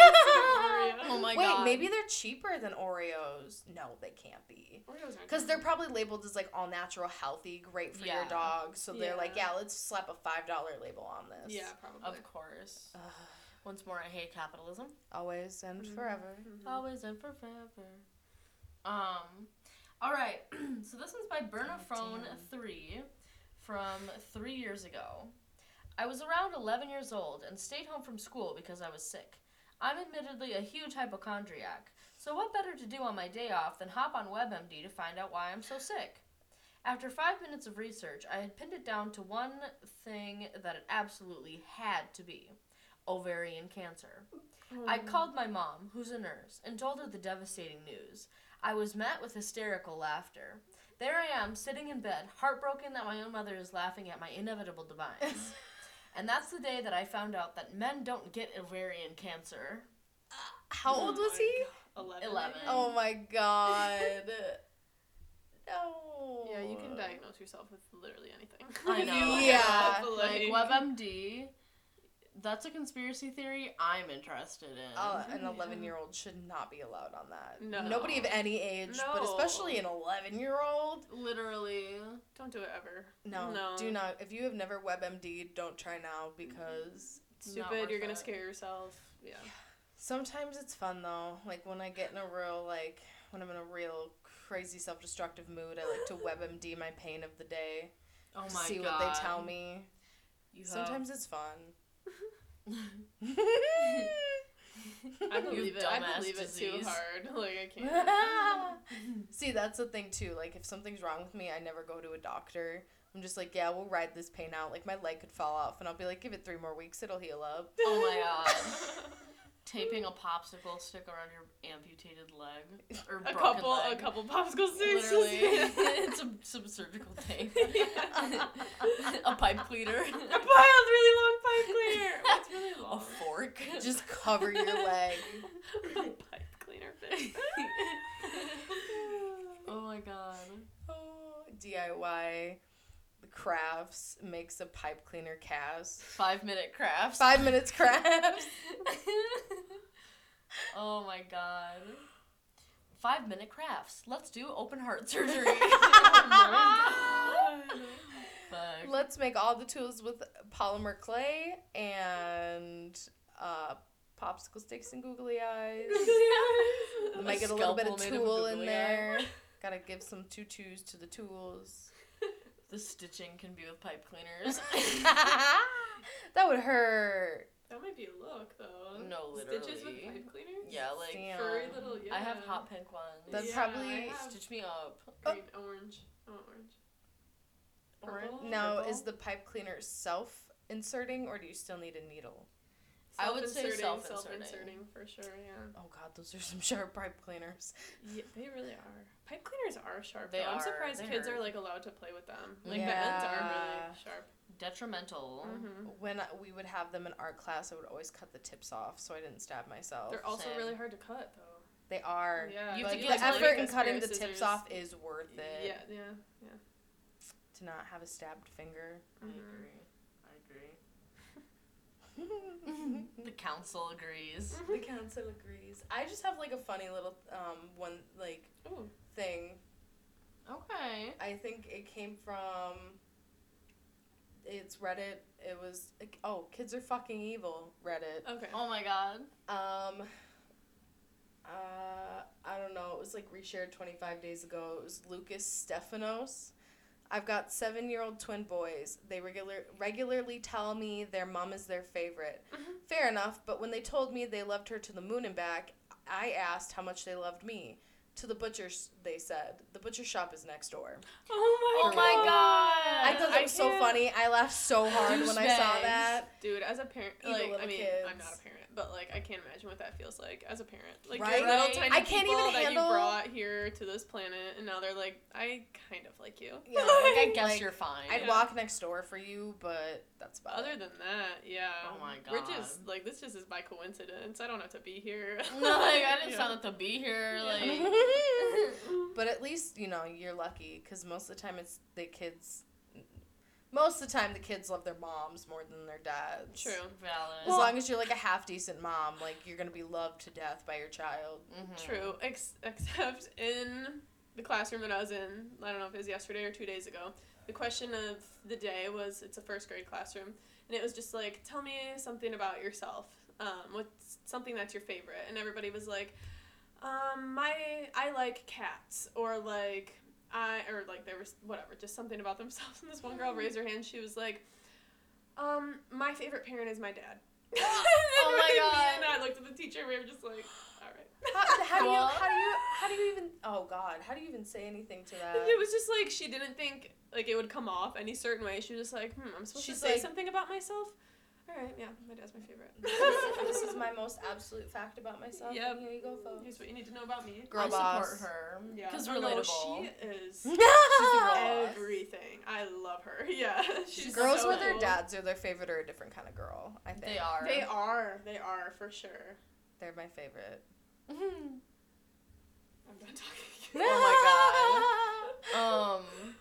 Speaker 1: Oh my
Speaker 2: Wait,
Speaker 1: god.
Speaker 2: Wait, maybe they're cheaper than Oreos. No, they can't be.
Speaker 3: Oreos aren't.
Speaker 2: Because they're probably labeled as like all natural, healthy, great for your
Speaker 1: Yeah.
Speaker 2: dog. So they're like,
Speaker 3: Yeah.
Speaker 2: yeah, let's slap a five dollar label on this.
Speaker 3: Yeah, probably.
Speaker 1: Of course.
Speaker 2: Ugh,
Speaker 1: Once more, I hate capitalism.
Speaker 2: always and
Speaker 3: Mhm.
Speaker 2: forever.
Speaker 3: Mhm.
Speaker 1: Always and forever. Um, all right. so this one's by Bernafone
Speaker 2: Goddamn.
Speaker 1: three, from three years ago. I was around 11 years old and stayed home from school because I was sick. I'm admittedly a huge hypochondriac, so what better to do on my day off than hop on WebMD to find out why I'm so sick? After five minutes of research, I had pinned it down to one thing that it absolutely had to be ovarian cancer. I
Speaker 3: Mm.
Speaker 1: called my mom, who's a nurse, and told her the devastating news. I was met with hysterical laughter. There I am, sitting in bed, heartbroken that my own mother is laughing at my inevitable demise. and that's the day that I found out that men don't get ovarian cancer.
Speaker 2: How
Speaker 3: Oh
Speaker 2: old was he?
Speaker 3: God. Eleven.
Speaker 1: Eleven.
Speaker 2: Oh my god. no.
Speaker 3: Yeah, you can diagnose yourself with literally anything.
Speaker 1: I know.
Speaker 2: Yeah.
Speaker 1: Like WebMD, that's a conspiracy theory I'm interested in.
Speaker 2: Uh, an
Speaker 3: Yeah.
Speaker 2: 11 year old should not be allowed on that.
Speaker 3: No.
Speaker 2: Nobody of any age, but especially an 11 year old.
Speaker 1: Literally.
Speaker 3: Don't do it ever.
Speaker 2: No,
Speaker 3: No.
Speaker 2: do not. If you have never WebMD, don't try now because
Speaker 1: Not
Speaker 3: Stupid. You're gonna scare yourself. Yeah.
Speaker 2: sometimes it's fun though. Like when I get in a real, like, when I'm in a real crazy self destructive mood, I like to WebMD my pain of the day.
Speaker 1: Oh my
Speaker 2: see
Speaker 1: god.
Speaker 2: what they tell me.
Speaker 1: You have-
Speaker 2: Sometimes it's fun.
Speaker 3: I believe it. I believe it too hard. Like I can't.
Speaker 2: See, that's the thing too. Like, if something's wrong with me, I never go to a doctor. I'm just like, yeah, we'll ride this pain out. Like, my leg could fall off, and I'll be like, give it three more weeks, it'll heal up.
Speaker 1: Oh my god. Taping a popsicle stick around your amputated leg or
Speaker 3: a couple,
Speaker 1: leg.
Speaker 3: a couple popsicle sticks.
Speaker 1: Literally, it's a, some surgical tape. a pipe cleaner.
Speaker 3: a wild, really long pipe cleaner. What's really
Speaker 1: a fork.
Speaker 2: Just cover your leg.
Speaker 3: a pipe cleaner thing.
Speaker 1: oh my god.
Speaker 2: Oh, DIY crafts makes a pipe cleaner cast.
Speaker 1: Five minute crafts.
Speaker 2: Five minutes crafts.
Speaker 1: oh my god. Five minute crafts. Let's do open heart surgery. Fuck.
Speaker 2: Let's make all the tools with polymer clay and uh, popsicle sticks and googly eyes. Might get a little bit of tool in there. Gotta give some tutus to the tools.
Speaker 1: The stitching can be with pipe cleaners.
Speaker 2: that would hurt.
Speaker 3: That might be a look though.
Speaker 1: No, literally.
Speaker 3: Stitches with pipe cleaners.
Speaker 1: yeah, like
Speaker 2: Damn.
Speaker 3: Furry little. Yeah.
Speaker 1: I have hot pink ones.
Speaker 2: That's
Speaker 3: Yeah,
Speaker 2: probably-
Speaker 3: I have
Speaker 1: Stitch me up.
Speaker 3: green, orange. Oh, orange.
Speaker 1: Orange?
Speaker 3: Purple?
Speaker 2: Now,
Speaker 1: Purple?
Speaker 2: is the pipe cleaner self inserting or do you still need a needle?
Speaker 1: I would say
Speaker 3: Self-inserting,
Speaker 1: self-inserting.
Speaker 3: self-inserting for sure. Yeah.
Speaker 2: Oh god, those are some sharp pipe cleaners.
Speaker 3: Yeah, they really are. Pipe cleaners are sharp.
Speaker 1: They
Speaker 3: though. I'm
Speaker 1: are.
Speaker 3: surprised
Speaker 1: They
Speaker 3: kids
Speaker 1: hurt.
Speaker 3: are like allowed to play with them. Like the ends are
Speaker 2: Yeah.
Speaker 3: really sharp.
Speaker 1: Detrimental.
Speaker 3: hmm
Speaker 2: When we would have them in art class, I would always cut the tips off so I didn't stab myself.
Speaker 3: They're also
Speaker 1: same.
Speaker 3: really hard to cut though.
Speaker 2: They are.
Speaker 3: Yeah.
Speaker 1: You have
Speaker 2: but
Speaker 1: to
Speaker 2: the
Speaker 1: get, like,
Speaker 2: effort in cutting the
Speaker 3: of
Speaker 2: tips off is worth it.
Speaker 3: Yeah, yeah, yeah.
Speaker 2: To not have a stabbed finger.
Speaker 1: I
Speaker 3: Mhm.
Speaker 1: I agree. The council agrees.
Speaker 2: the council agrees. I just have like a funny little um one like
Speaker 3: Ooh.
Speaker 2: thing.
Speaker 1: Okay.
Speaker 2: I think it came from. It's Reddit. It was oh, kids are fucking evil. Reddit.
Speaker 3: Okay.
Speaker 1: Oh my god.
Speaker 2: Um. Uh, I don't know. It was like reshared 25 days ago. It was Lucas Stephanos. I've got seven year old twin boys. They regular regularly tell me their mom is their favorite.
Speaker 3: Mhm.
Speaker 2: Fair enough, but when they told me they loved her to the moon and back, I asked how much they loved me. To the butcher's, they said. The butcher shop is next door.
Speaker 3: Oh my
Speaker 1: Oh my
Speaker 3: god.
Speaker 2: I thought that was so
Speaker 3: can't-
Speaker 2: funny. I laughed so hard when I saw that.
Speaker 3: Dude, as a parent,
Speaker 2: Evil
Speaker 3: like I mean,
Speaker 2: kids.
Speaker 3: I'm not a parent, but like I can't imagine what that feels like as a parent. Like
Speaker 2: Right?
Speaker 3: your little
Speaker 1: Right.
Speaker 3: tiny
Speaker 2: I can't
Speaker 3: people
Speaker 2: even
Speaker 3: that
Speaker 2: handle-
Speaker 3: you brought here to this planet, and now they're like, I kind of like you.
Speaker 2: Yeah,
Speaker 1: like I guess
Speaker 2: like,
Speaker 1: you're fine.
Speaker 2: I'd
Speaker 3: Yeah.
Speaker 2: walk next door for you, but that's about
Speaker 3: Other
Speaker 2: it.
Speaker 3: than that, yeah.
Speaker 1: Oh my
Speaker 3: We're
Speaker 1: God.
Speaker 3: just like this just is by coincidence. I don't have to be here.
Speaker 1: no, like I didn't
Speaker 3: Yeah.
Speaker 1: sign up to be here.
Speaker 3: Yeah.
Speaker 1: Like
Speaker 2: but at least you know you're lucky because most of the time it's the kids. Most of the time, the kids love their moms more than their dads.
Speaker 3: True.
Speaker 1: valid.
Speaker 2: As long as you're like a half decent mom, like you're gonna be loved to death by your child.
Speaker 1: Mhm.
Speaker 3: True. Ex- except in the classroom that I was in, I don't know if it was yesterday or two days ago. The question of the day was it's a first grade classroom, and it was just like, tell me something about yourself. Um, what's something that's your favorite? And everybody was like, um, my I like cats, or like I, or like there was whatever, just something about themselves. And this one girl raised her hand. She was like, um, my favorite parent is my dad.
Speaker 1: Oh my
Speaker 3: Me
Speaker 1: God.
Speaker 3: And I looked at the teacher. and We were just like, all right.
Speaker 2: How, how do you? How do you? How do you even? Oh God! How do you even say anything to that?
Speaker 3: It was just like she didn't think like it would come off any certain way. She was just like, hmm, I'm supposed
Speaker 2: She's
Speaker 3: to say
Speaker 2: like-
Speaker 3: something about myself. All right, yeah, my dad's my favorite.
Speaker 2: this is my most absolute fact about myself.
Speaker 3: Yep.
Speaker 2: and Here you go, folks.
Speaker 3: Here's what you need to know about me.
Speaker 2: Girl
Speaker 1: I
Speaker 2: boss.
Speaker 1: support her.
Speaker 3: Yeah,
Speaker 1: Because
Speaker 3: Oh, no,
Speaker 1: relatable.
Speaker 3: she is
Speaker 1: She's a girl boss.
Speaker 3: everything. I love her. Yeah, she's
Speaker 2: Girls
Speaker 3: so
Speaker 2: where their dads are their favorite or a different kind of girl. I think
Speaker 1: They are.
Speaker 3: They are. They are for sure.
Speaker 2: They're my favorite.
Speaker 3: I'm done talking.
Speaker 1: Oh my god. Um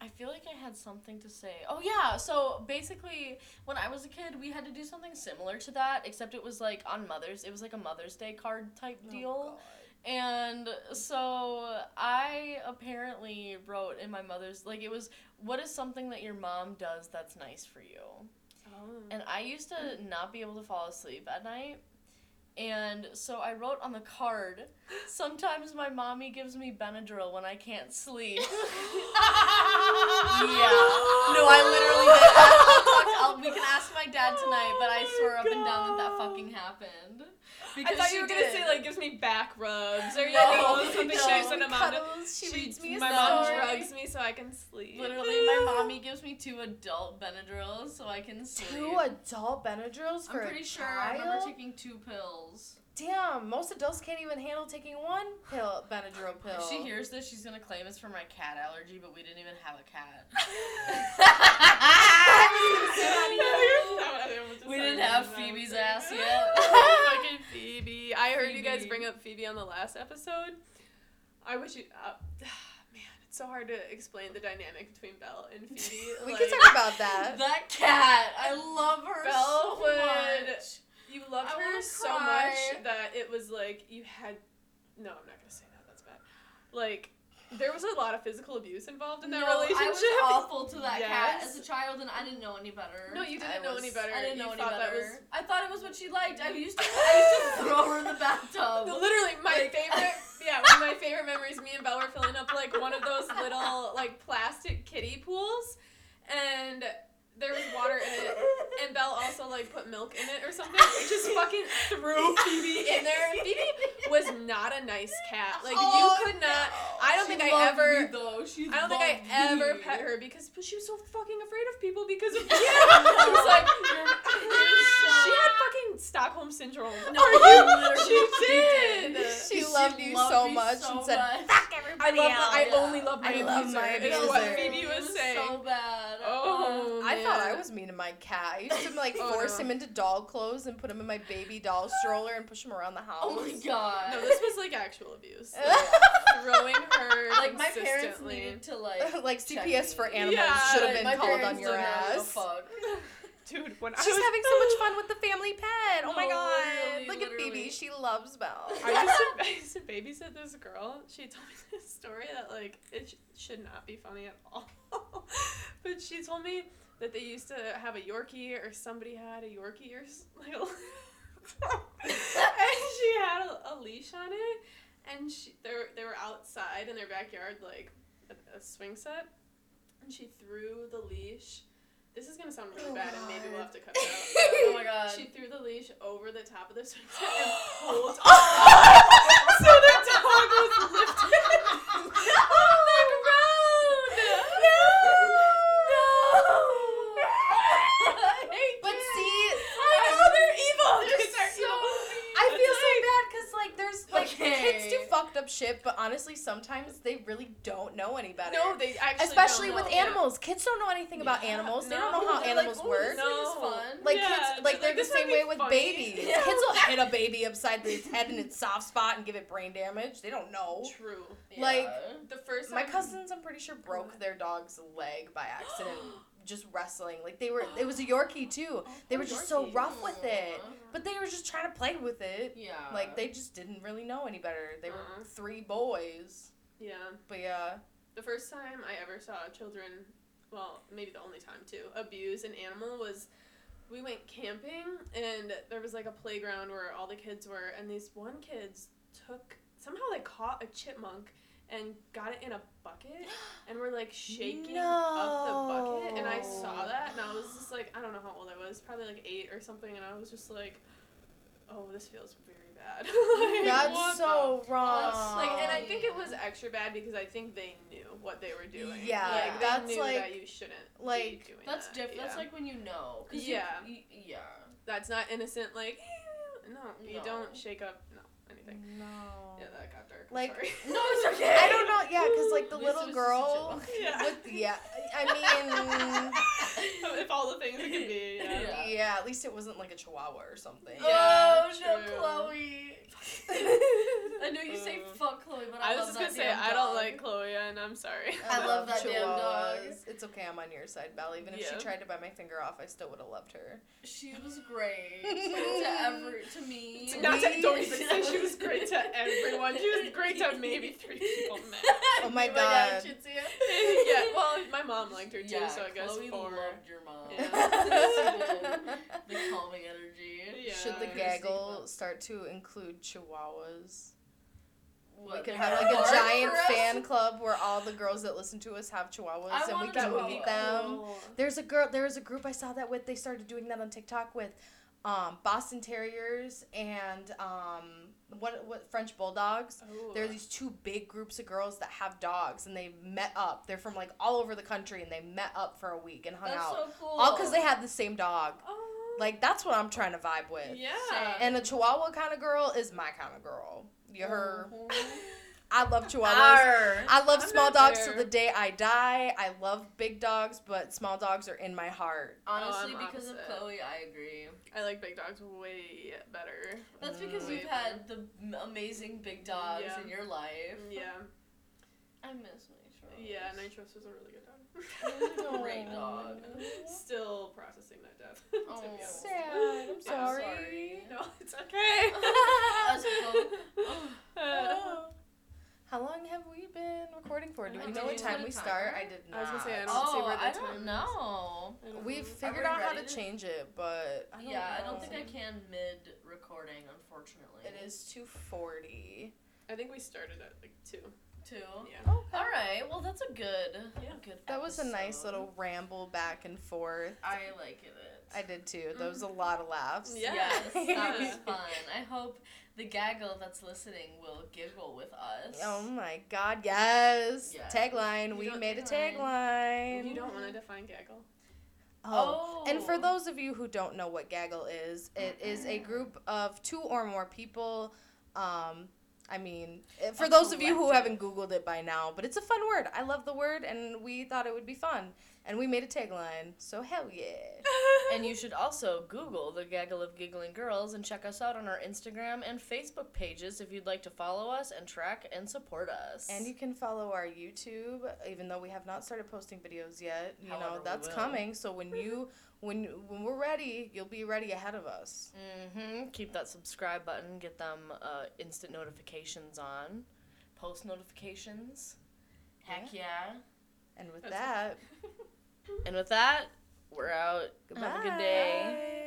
Speaker 1: I feel like I had something to say. Oh yeah, so basically when I was a kid, we had to do something similar to that, except it was like on Mother's. It was like a Mother's Day card type
Speaker 2: Oh,
Speaker 1: deal. And so I apparently wrote in my mother's like it was what is something that your mom does that's nice for you?
Speaker 3: Oh.
Speaker 1: And I used to not be able to fall asleep at night. And so I wrote on the card, sometimes my mommy gives me Benadryl when I can't sleep. yeah. No, I literally did. I'll I'll, we can ask my dad tonight, but I swear up and down that that fucking happened.
Speaker 3: I thought you were gonna say like gives me back rubs or you
Speaker 1: No,
Speaker 3: know something
Speaker 1: no.
Speaker 3: and amount of
Speaker 2: Cuddles. She, reads me
Speaker 3: my mom drugs me so I can sleep.
Speaker 1: Literally, my mommy gives me two adult Benadryls so I can sleep.
Speaker 2: Two adult Benadryls for
Speaker 1: I'm pretty sure I remember taking two pills.
Speaker 2: Damn, most adults can't even handle taking one pill, Benadryl pill.
Speaker 1: If she hears this, she's gonna claim it's for my cat allergy, but we didn't even have a cat. we didn't have Phoebe's ass yet.
Speaker 3: Fucking Phoebe. I heard you guys
Speaker 1: Phoebe.
Speaker 3: bring up Phoebe on the last episode. I wish you. Uh, man, it's so hard to explain the dynamic between Belle and Phoebe.
Speaker 2: we
Speaker 3: like,
Speaker 2: can talk about that.
Speaker 1: that cat, I love her
Speaker 3: Belle
Speaker 1: so
Speaker 3: would-
Speaker 1: much.
Speaker 3: You loved
Speaker 1: I
Speaker 3: her so
Speaker 1: cry.
Speaker 3: much that it was like you had. No, I'm not gonna say that. That's bad. Like there was a lot of physical abuse involved in that
Speaker 1: no,
Speaker 3: relationship.
Speaker 1: I was awful to that cat as a child, and I didn't know any better.
Speaker 3: No, you didn't
Speaker 2: I
Speaker 3: know
Speaker 2: was-
Speaker 3: any better.
Speaker 1: I didn't
Speaker 3: You
Speaker 1: know any
Speaker 3: thought that
Speaker 1: better.
Speaker 3: was-
Speaker 1: I thought it was what she liked. I used to, I used to throw her in the bathtub.
Speaker 3: No, literally, my
Speaker 1: Like-
Speaker 3: favorite, yeah, one of my favorite memories. Me and Belle were filling up like one of those little like plastic kiddie pools, and there was water in it. And Belle also like put milk in it or something. And just fucking threw Phoebe in there. And Phoebe was not a nice cat. Like
Speaker 1: Oh,
Speaker 3: you could not. I don't
Speaker 1: She
Speaker 3: think I ever.
Speaker 1: Me, though. She
Speaker 3: I don't think I
Speaker 1: loved
Speaker 3: ever
Speaker 1: me.
Speaker 3: pet her because but she was so fucking afraid of people because of She was like, she had fucking Stockholm syndrome.
Speaker 1: No,
Speaker 3: Are
Speaker 1: you
Speaker 3: you?
Speaker 1: literally
Speaker 3: She
Speaker 1: did.
Speaker 3: did.
Speaker 2: She loved you so much
Speaker 1: so
Speaker 2: and said,
Speaker 1: much.
Speaker 2: "Fuck
Speaker 3: I
Speaker 2: everybody
Speaker 3: love.
Speaker 2: else."
Speaker 3: I
Speaker 1: Yeah.
Speaker 3: only love my
Speaker 2: I love
Speaker 3: abuser.
Speaker 2: my
Speaker 3: Is what
Speaker 2: abuser.
Speaker 3: Phoebe
Speaker 1: It
Speaker 3: was
Speaker 1: was
Speaker 3: saying.
Speaker 1: so bad.
Speaker 3: Oh,
Speaker 2: I thought I was mean to my cat. I used to like
Speaker 3: Oh,
Speaker 2: force
Speaker 3: no.
Speaker 2: him into doll clothes and put him in my baby doll stroller and push him around the house.
Speaker 1: Oh my god.
Speaker 3: No, this was like actual abuse. Like, throwing her
Speaker 1: like my parents
Speaker 3: consistently.
Speaker 1: needed to like
Speaker 2: like
Speaker 1: check
Speaker 2: CPS for animals
Speaker 3: Yeah,
Speaker 2: should have been called on your
Speaker 1: didn't really give a
Speaker 2: ass.
Speaker 1: fuck.
Speaker 3: Dude, when I
Speaker 2: She's
Speaker 3: was
Speaker 2: having so much fun with the family pet. Oh my god. Look at. Phoebe. She loves Belle.
Speaker 3: I used, to, I used to babysit this girl. She told me this story that like it sh- should not be funny at all. but she told me that they used to have a Yorkie or somebody had a Yorkie or like a and she had a, a leash on it and she they were, they were outside in their backyard like a, a swing set and she threw the leash this is gonna sound really
Speaker 2: Oh,
Speaker 3: bad and maybe we'll have to cut it out.
Speaker 1: oh my god.
Speaker 3: She threw the leash over the top of the swing set and pulled so the dog was lifted on the ground.
Speaker 1: No.
Speaker 2: But see,
Speaker 3: I know they're evil.
Speaker 2: fucked up shit, but honestly, sometimes they really don't know any better.
Speaker 3: No, they actually
Speaker 2: Especially
Speaker 3: don't
Speaker 2: with
Speaker 3: know. Yeah.
Speaker 2: animals. Kids don't know anything about
Speaker 3: Yeah,
Speaker 2: animals. They don't know how
Speaker 1: They're
Speaker 2: animals
Speaker 1: like, "Oh,
Speaker 2: work.
Speaker 1: this thing
Speaker 3: No.
Speaker 1: fun.
Speaker 2: Like
Speaker 3: Yeah,
Speaker 2: kids, like
Speaker 3: they're
Speaker 2: they're
Speaker 3: like,
Speaker 2: the same way with
Speaker 3: funny."
Speaker 2: babies.
Speaker 1: Yeah.
Speaker 2: Kids will hit a baby upside its head in its soft spot and give it brain damage. They don't know.
Speaker 3: True.
Speaker 2: Like,
Speaker 3: The first
Speaker 2: My cousins, I'm pretty sure, broke their dog's leg by accident, just wrestling. Like they were, it was a Yorkie too. Oh, they were just so rough with it, uh-huh. but they were just trying to play with it.
Speaker 1: Yeah.
Speaker 2: Like they just didn't really know any better. They were
Speaker 3: Uh-uh.
Speaker 2: three boys,
Speaker 3: Yeah.
Speaker 2: but yeah.
Speaker 3: The first time I ever saw children, well, maybe the only time too, abuse an animal was we went camping and there was like a playground where all the kids were and these one kids took somehow they caught a chipmunk and got it in a bucket and we're like shaking up the bucket and I saw that and I was just like I don't know how old I was, probably like 8 or something and I was just like oh, this feels very bad. Like,
Speaker 2: That's so
Speaker 3: the
Speaker 2: wrong.
Speaker 3: Like, and I think it was extra bad because I think they knew what they were doing.
Speaker 2: Yeah,
Speaker 3: like,
Speaker 2: that's
Speaker 3: they knew
Speaker 2: like-
Speaker 3: that you shouldn't
Speaker 2: like,
Speaker 3: be doing
Speaker 1: That's
Speaker 3: that.
Speaker 1: different. That's like when you know. 'cause
Speaker 3: Yeah.
Speaker 1: You, you, yeah.
Speaker 3: that's not innocent. Like, no, you
Speaker 1: No.
Speaker 3: don't shake up no anything.
Speaker 2: no.
Speaker 3: Yeah, that got dark. I'm
Speaker 2: Like-
Speaker 3: sorry.
Speaker 1: No, it's okay.
Speaker 2: I don't know. Yeah, because like the
Speaker 1: At
Speaker 2: little
Speaker 1: was just a
Speaker 2: girl.
Speaker 3: Yeah.
Speaker 2: With, yeah, I mean,
Speaker 3: if all the things it could be. Yeah.
Speaker 1: Yeah.
Speaker 2: yeah. At least it wasn't like a chihuahua or something.
Speaker 3: Yeah,
Speaker 1: oh no. Chloe. I know you say fuck Chloe, but I,
Speaker 3: I was
Speaker 1: love
Speaker 3: just gonna say
Speaker 1: damn
Speaker 3: I don't
Speaker 1: dog.
Speaker 3: like Chloe, and I'm sorry.
Speaker 1: I love that damn dog.
Speaker 2: It's okay, I'm on your side, Belle. Even if
Speaker 3: Yeah.
Speaker 2: she tried to bite my finger off, I still would have loved her.
Speaker 1: She was great to ever to me.
Speaker 3: Not to, don't even say she was great to everyone. She was great to maybe three people max.
Speaker 2: Oh my
Speaker 1: dad,
Speaker 2: God.
Speaker 1: Chitsia.
Speaker 3: yeah, well, my mom liked her too,
Speaker 1: yeah,
Speaker 3: so I guess
Speaker 1: Chloe
Speaker 3: four.
Speaker 1: loved your mom.
Speaker 3: Yeah.
Speaker 1: the calming energy.
Speaker 3: Yeah.
Speaker 2: Should the gaggle start to include chihuahuas?
Speaker 1: What,
Speaker 2: we could have like a giant fan club where all the girls that listen to us have chihuahuas
Speaker 1: I
Speaker 2: and we can meet them.
Speaker 3: cool.
Speaker 2: There's a girl. There was a group I saw that with. They started doing that on TikTok with um, Boston Terriers and um, what what French bulldogs.
Speaker 3: Oh.
Speaker 2: There are these two big groups of girls that have dogs, and they met up. They're from like all over the country, and they met up for a week and hung
Speaker 1: That's
Speaker 2: out.
Speaker 1: so cool.
Speaker 2: All because they had the same dog.
Speaker 3: Oh.
Speaker 2: Like that's what I'm trying to vibe with.
Speaker 3: Yeah.
Speaker 2: And a Chihuahua kind of girl is my kind of girl. You heard?
Speaker 1: Mhm.
Speaker 2: I love Chihuahuas.
Speaker 1: Arr.
Speaker 2: I love
Speaker 3: I'm
Speaker 2: small dogs
Speaker 3: there.
Speaker 2: to the day I die. I love big dogs, but small dogs are in my heart.
Speaker 1: Honestly,
Speaker 3: I'm
Speaker 1: because of. Chloe, I agree.
Speaker 3: I like big dogs way better.
Speaker 1: That's because
Speaker 2: Mm.
Speaker 1: you've had the amazing big dogs
Speaker 3: Yeah.
Speaker 1: in your life.
Speaker 3: Yeah.
Speaker 1: I miss Nitro.
Speaker 3: Yeah, Nitros was a really good dog.
Speaker 1: He great dog.
Speaker 3: Still processing that death. to be
Speaker 1: Oh.
Speaker 2: Sad. I'm
Speaker 1: I'm
Speaker 2: sorry.
Speaker 1: sorry.
Speaker 3: No, it's okay.
Speaker 1: Us both.
Speaker 2: How long have we been recording for? Do
Speaker 3: I
Speaker 2: we know what time we start? I did not.
Speaker 3: I was gonna say, I don't see
Speaker 1: Oh,
Speaker 3: where the oh,
Speaker 1: I
Speaker 3: time
Speaker 1: don't
Speaker 3: is.
Speaker 1: know.
Speaker 3: I don't
Speaker 2: We've
Speaker 3: know.
Speaker 2: figured
Speaker 1: we
Speaker 2: out how to
Speaker 1: ready
Speaker 2: change it, but I don't
Speaker 1: Yeah, I don't think I can mid recording, unfortunately.
Speaker 2: It is 240.
Speaker 3: I think we started at like two.
Speaker 1: Two.
Speaker 3: Yeah.
Speaker 2: Oh,
Speaker 1: All right. Well, that's a good.
Speaker 3: Yeah.
Speaker 1: Good.
Speaker 2: That was a nice
Speaker 1: episode.
Speaker 2: little ramble back and forth.
Speaker 1: I like it.
Speaker 2: I did too. That was a mm. lot of laughs.
Speaker 3: Yeah.
Speaker 1: Yes, that was fun. I hope the gaggle that's listening will giggle with us.
Speaker 2: Oh my god, yes.
Speaker 1: Yeah.
Speaker 2: Tagline.
Speaker 3: You
Speaker 2: We
Speaker 3: don't-
Speaker 2: made a
Speaker 1: tagline.
Speaker 2: tagline.
Speaker 3: You don't want to define gaggle.
Speaker 2: Oh. And for
Speaker 1: Oh.
Speaker 2: those of you who don't know what gaggle is, it is a group of two or more people. Um, I mean, eh, for
Speaker 1: A
Speaker 2: those of you who haven't Googled it by now, but it's a fun word. I love the word, and we thought it would be fun. And we made a tagline, so hell yeah.
Speaker 1: And you should also Google the Gaggle of Giggling Girls and check us out on our Instagram and Facebook pages if you'd like to follow us and track and support us.
Speaker 2: And you can follow our YouTube, even though we have not started posting videos yet. You
Speaker 1: However,
Speaker 2: know that's coming. So when you when when we're ready, you'll be ready ahead of us.
Speaker 1: Mm-hmm. Keep that subscribe button. Get them uh, instant notifications on. Post notifications. Heck yeah.
Speaker 2: And with
Speaker 3: That's-
Speaker 2: that,
Speaker 1: And with that, we're out.
Speaker 2: Goodbye. Have a good day.